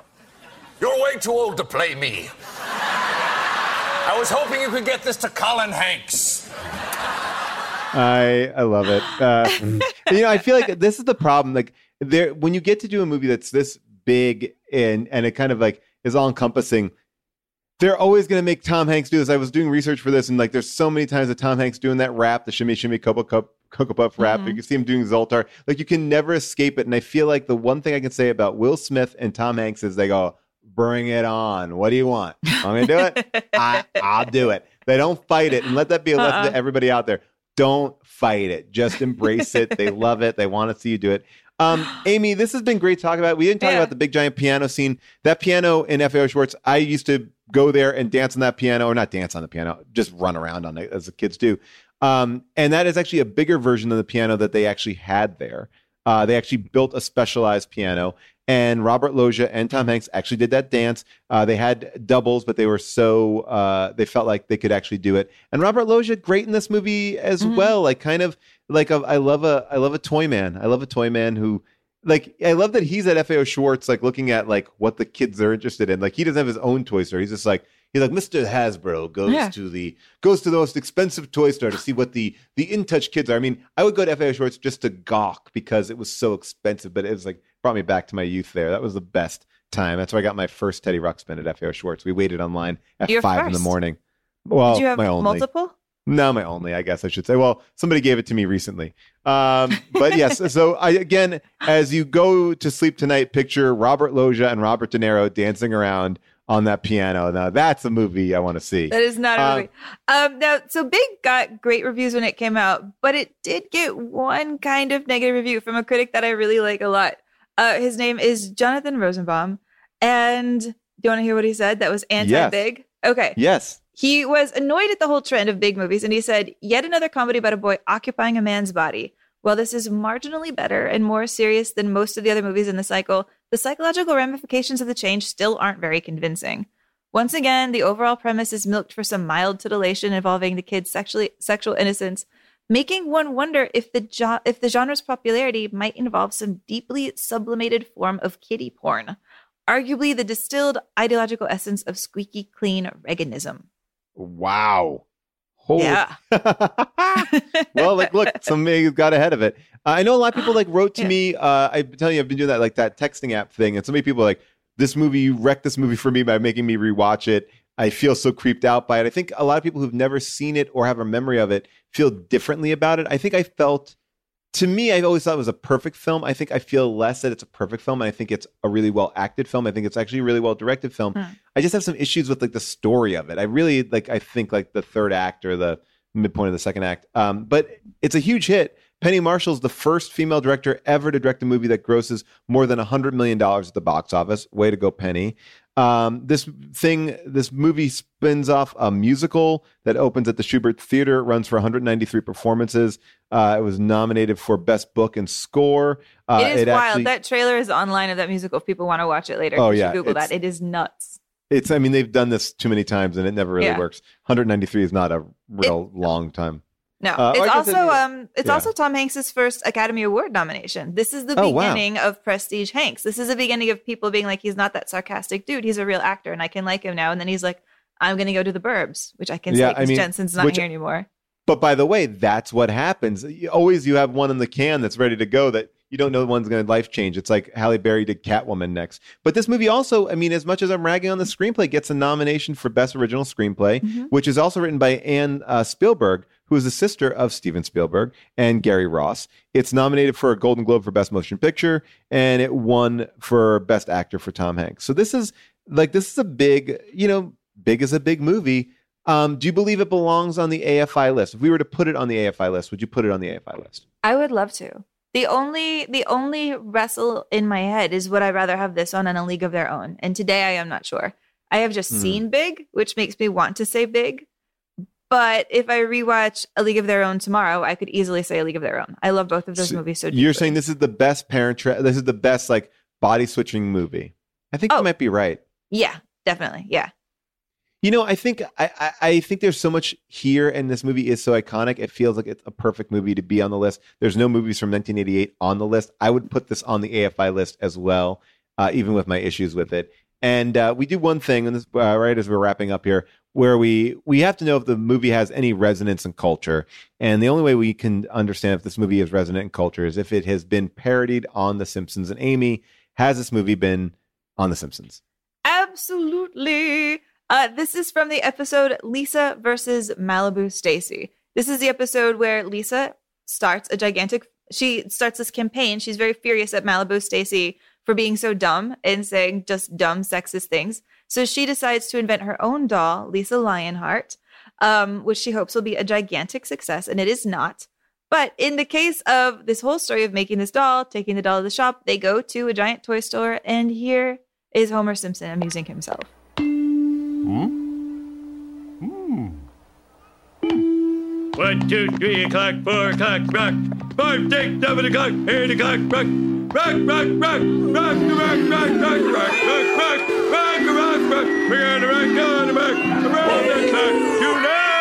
You're way too old to play me. I was hoping you could get this to Colin Hanks. I I love it. Uh, you know, I feel like this is the problem. Like there, when you get to do a movie that's this big and and it kind of like is all encompassing, they're always going to make Tom Hanks do this. I was doing research for this, and like, there's so many times that Tom Hanks doing that rap, the shimmy shimmy cocoa cup. Cocoa Puff rap. Mm-hmm. You can see him doing Zoltar. Like you can never escape it. And I feel like the one thing I can say about Will Smith and Tom Hanks is they go, "Bring it on! What do you want? I'm gonna do it. I, I'll do it." They don't fight it, and let that be a lesson Uh-uh. to everybody out there. Don't fight it. Just embrace it. They love it. They want to see you do it. Um, Amy, this has been great talking about. We didn't talk Yeah. about the big giant piano scene. That piano in FAO Schwarz, I used to go there and dance on that piano, or not dance on the piano, just run around on it as the kids do. Um, and that is actually a bigger version of the piano that they actually had there. Uh, they actually built a specialized piano, and Robert Loggia and Tom Hanks actually did that dance. Uh, they had doubles, but they were so uh, they felt like they could actually do it. And Robert Loggia, great in this movie as well. Like kind of like a, I love a I love a toy man. I love a toy man who like I love that he's at FAO Schwarz, like looking at like what the kids are interested in. Like he doesn't have his own toy store. He's just like he's like Mr. Hasbro goes Yeah. to the goes to the most expensive toy store to see what the the in touch kids are. I mean, I would go to FAO Schwarz just to gawk because it was so expensive, but it was like brought me back to my youth there. That was the best time. That's where I got my first Teddy Ruxpin at FAO Schwarz. We waited online at Your five in the morning. Well, Did you have my only. multiple? No, my only, I guess I should say. Well, somebody gave it to me recently. Um, but yes, so I again, as you go to sleep tonight, picture Robert Loggia and Robert De Niro dancing around on that piano. Now that's a movie I want to see. That is not a Um, movie. Um, now, so Big got great reviews when it came out, but it did get one kind of negative review from a critic that I really like a lot. Uh, his name is Jonathan Rosenbaum, and do you want to hear what he said? That was anti-big. Okay. Yes. He was annoyed at the whole trend of big movies, and he said, "Yet another comedy about a boy occupying a man's body." While this is marginally better and more serious than most of the other movies in the cycle, the psychological ramifications of the change still aren't very convincing. Once again, the overall premise is milked for some mild titillation involving the kid's sexually sexual innocence, making one wonder if the jo- if the genre's popularity might involve some deeply sublimated form of kiddie porn, arguably the distilled ideological essence of squeaky clean Reaganism. Wow. Holy Yeah. well, like, look, somebody got ahead of it. Uh, I know a lot of people like wrote to me. Uh, I've been telling you, I've been doing that like that texting app thing, and so many people are like, "This movie, you wrecked this movie for me by making me rewatch it." I feel so creeped out by it. I think a lot of people who've never seen it or have a memory of it feel differently about it. I think I felt, to me, I always thought it was a perfect film. I think I feel less that it's a perfect film, and I think it's a really well acted film. I think it's actually a really well directed film. Hmm. I just have some issues with like the story of it. I really like. I think like the third act or the midpoint of the second act. Um, but it's a huge hit. Penny Marshall's the first female director ever to direct a movie that grosses more than $100 million at the box office. Way to go, Penny. Um, this thing, this movie spins off a musical that opens at the Shubert Theater, runs for 193 performances. Uh, it was nominated for Best Book and Score. Uh, it is wild. actually- that trailer is online of that musical. If people want to watch it later, Oh, yeah, Google that. It is nuts. It's, I mean, they've done this too many times and it never really Yeah. works. 193 is not a real long time. No, Uh, it's also it- um, it's yeah. also Tom Hanks's first Academy Award nomination. This is the Oh, wow. beginning of Prestige Hanks. This is the beginning of people being like, he's not that sarcastic dude. He's a real actor, and I can like him now. And then he's like, I'm going to go to the Burbs, which I can Yeah, say because Jensen's not which- here anymore. But by the way, that's what happens. You, always you have one in the can that's ready to go that you don't know one's going to life change. It's like Halle Berry did Catwoman next. But this movie also, I mean, as much as I'm ragging on the screenplay, gets a nomination for Best Original Screenplay, Mm-hmm. which is also written by Anne uh, Spielberg, who is the sister of Steven Spielberg and Gary Ross. It's nominated for a Golden Globe for Best Motion Picture, and it won for Best Actor for Tom Hanks. So this is like this is a big, you know, big is a big movie. Um, do you believe it belongs on the AFI list? If we were to put it on the AFI list, would you put it on the AFI list? I would love to. The only the only wrestle in my head is would I rather have this on in a league of their own? And today I am not sure. I have just Mhm. seen Big, which makes me want to say Big. But if I rewatch A League of Their Own tomorrow, I could easily say A League of Their Own. I love both of those So movies so You're saying this is the best parent tra- this is the best like body switching movie. I think Oh. you might be right. Yeah, definitely. Yeah. You know, I think I, I I think there's so much here, and this movie is so iconic. It feels like it's a perfect movie to be on the list. There's no movies from 1988 on the list. I would put this on the AFI list as well, uh, even with my issues with it. And uh, we do one thing, and this uh, right as we're wrapping up here, where we we have to know if the movie has any resonance in culture, and the only way we can understand if this movie is resonant in culture is if it has been parodied on The Simpsons. And Amy, has this movie been on The Simpsons? Absolutely. Uh, this is from the episode Lisa versus Malibu Stacy. This is the episode where Lisa starts a gigantic. She starts this campaign. She's very furious at Malibu Stacy for being so dumb and saying just dumb, sexist things. So she decides to invent her own doll, Lisa Lionheart, um, which she hopes will be a gigantic success, and it is not. But in the case of this whole story of making this doll, taking the doll to the shop, they go to a giant toy store, and here is Homer Simpson amusing himself. One, two, three o'clock, four o'clock, rock. Five, six, seven o'clock, eight o'clock, rock. Rock, rock, rock, rock, rock, rock, rock, rock, rock, rock, rock, rock, rock. We're gonna rock on the back, around the clock tonight.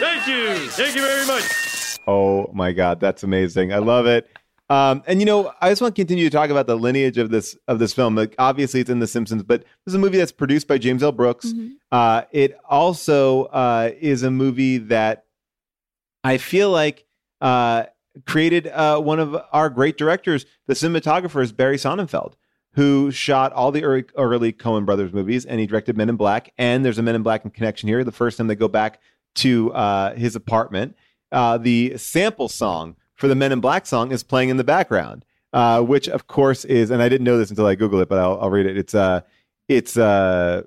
Thank you. Thank you very much. Oh my god, that's amazing! I love it. Um, and you know, I just want to continue to talk about the lineage of this of this film. Like, obviously, it's in The Simpsons, but this is a movie that's produced by James L. Brooks. Mm-hmm. Uh, it also uh, is a movie that I feel like uh, created uh, one of our great directors. The cinematographer is Barry Sonnenfeld, who shot all the early, early Brothers movies, and he directed Men in Black. And there's a Men in Black in connection here. The first time they go back to uh, his apartment, uh, the sample song for the Men in Black song is playing in the background, uh, which of course is, and I didn't know this until I Google it, but I'll, I'll read it. It's uh, it's uh,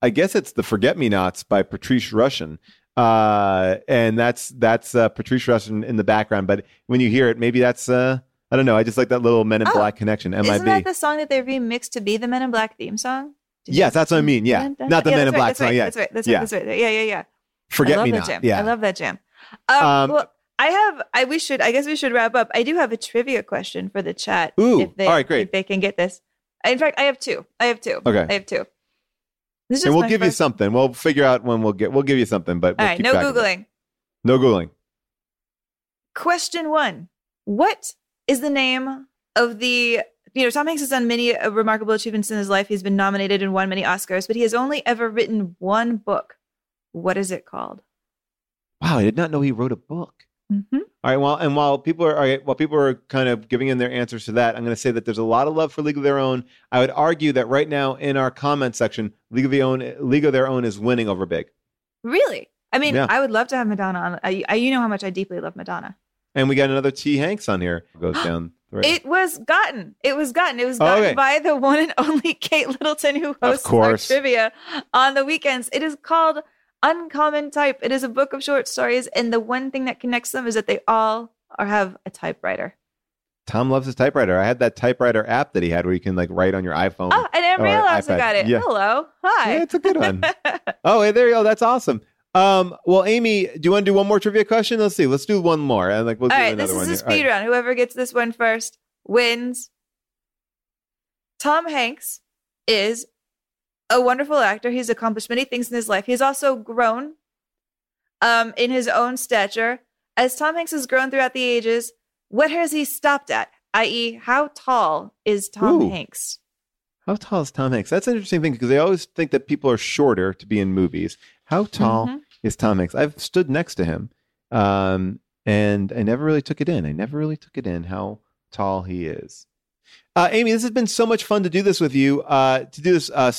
I guess it's the Forget Me Nots by Patrice Rushen. Uh, and that's that's uh, Patrice in the background. But when you hear it, maybe that's uh, I don't know. I just like that little Men in Oh, Black connection. MIB. Isn't that the song that they remixed to be the Men in Black theme song? yes, that's what I mean. Yeah, not the Yeah, Men in right, Black song. right, Yeah, that's right. That's yeah. right. That's right. Yeah, yeah, yeah. Forget Me Not. jam. Yeah. I love that jam. Um, Um, well, I have. I we should. I guess we should wrap up. I do have a trivia question for the chat. Ooh, if they, all right, great. If they can get this. In fact, I have two. I have two. Okay. I have two. This is and we'll give you something. We'll figure out when we'll get. We'll give you something. But we'll right. keep No track of it. googling. No googling. Question one: What is the name of the? You know, Tom Hanks has done many uh, remarkable achievements in his life. He's been nominated and won many Oscars, but he has only ever written one book. What is it called? Wow, I did not know he wrote a book. Mm-hmm. All right. Well, and while people are all right, while people are kind of giving in their answers to that, I'm going to say that there's a lot of love for League of Their Own. I would argue that right now in our comment section, League of Their Own, League of Their Own is winning over Big. Really? I mean, Yeah. I would love to have Madonna on. I, I, you know how much I deeply love Madonna. And we got another T Hanks on here. Goes down. Right. It was gotten. It was gotten. It was Oh, gotten okay. by the one and only Kate Littleton who hosts our trivia on the weekends. It is called Uncommon Type. It is a book of short stories, and the one thing that connects them is that they all are have a typewriter. Tom loves his typewriter. I had that typewriter app that he had where you can like write on your iPhone. Oh, and or Ariel also iPad. got it. Yeah. Hello. Hi. Yeah, it's a good one. oh, hey, there you go. That's awesome. Um, well, Amy, do you want to do one more trivia question? Let's see. Let's do one more, and like we'll all do right, another this one. is a speed right. round. Whoever gets this one first wins. Tom Hanks is a wonderful actor. He's accomplished many things in his life. He's also grown um, in his own stature. As Tom Hanks has grown throughout the ages, what has he stopped at? I.e., how tall is Tom Ooh. Hanks? How tall is Tom Hanks? That's an interesting thing because they always think that people are shorter to be in movies. How tall Mhm. is Tom Hanks? I've stood next to him, um, and I never really took it in. I never really took it in how tall he is. Uh, Amy, this has been so much fun to do this with you. Uh, to do this uh,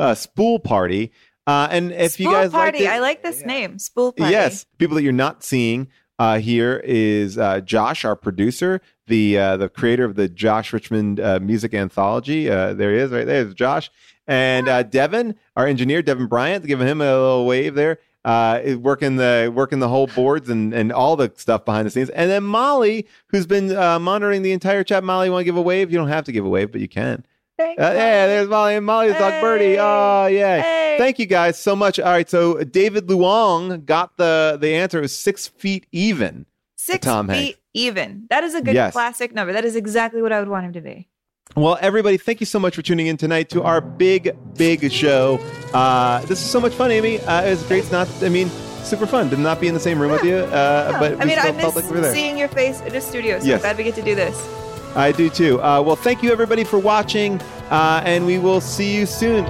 uh, spool party, uh, and if Spool you guys liked Party. it- I like this name. Spool Party. Yes, people that you're not seeing uh, here is uh, Josh, our producer, the uh, the creator of the Josh Richmond uh, Music Anthology. Uh, there he is, right there. There's Josh and uh, Devin, our engineer, Devin Bryant, giving him a little wave there. Uh, working the working the whole boards and and all the stuff behind the scenes, and then Molly, who's been uh, monitoring the entire chat. Molly, want to give a wave? You don't have to give a wave, but you can. Uh, yeah, there's Molly and Molly's dog Birdie. Oh, yeah. Thank you guys so much. All right, so David Luong got the the answer. It was six feet even. Six Tom feet Hanks. even. That is a good Yes. classic number. That is exactly what I would want him to be. Well, everybody, thank you so much for tuning in tonight to our big, big show. Uh, this is so much fun, Amy. Uh, it was great. It's not, I mean, super fun to not be in the same room with you, uh, but I mean, I miss like we were there. seeing your face in the studio, so Yes. Glad we get to do this. I do too. Uh, well, thank you everybody for watching, uh, and we will see you soon.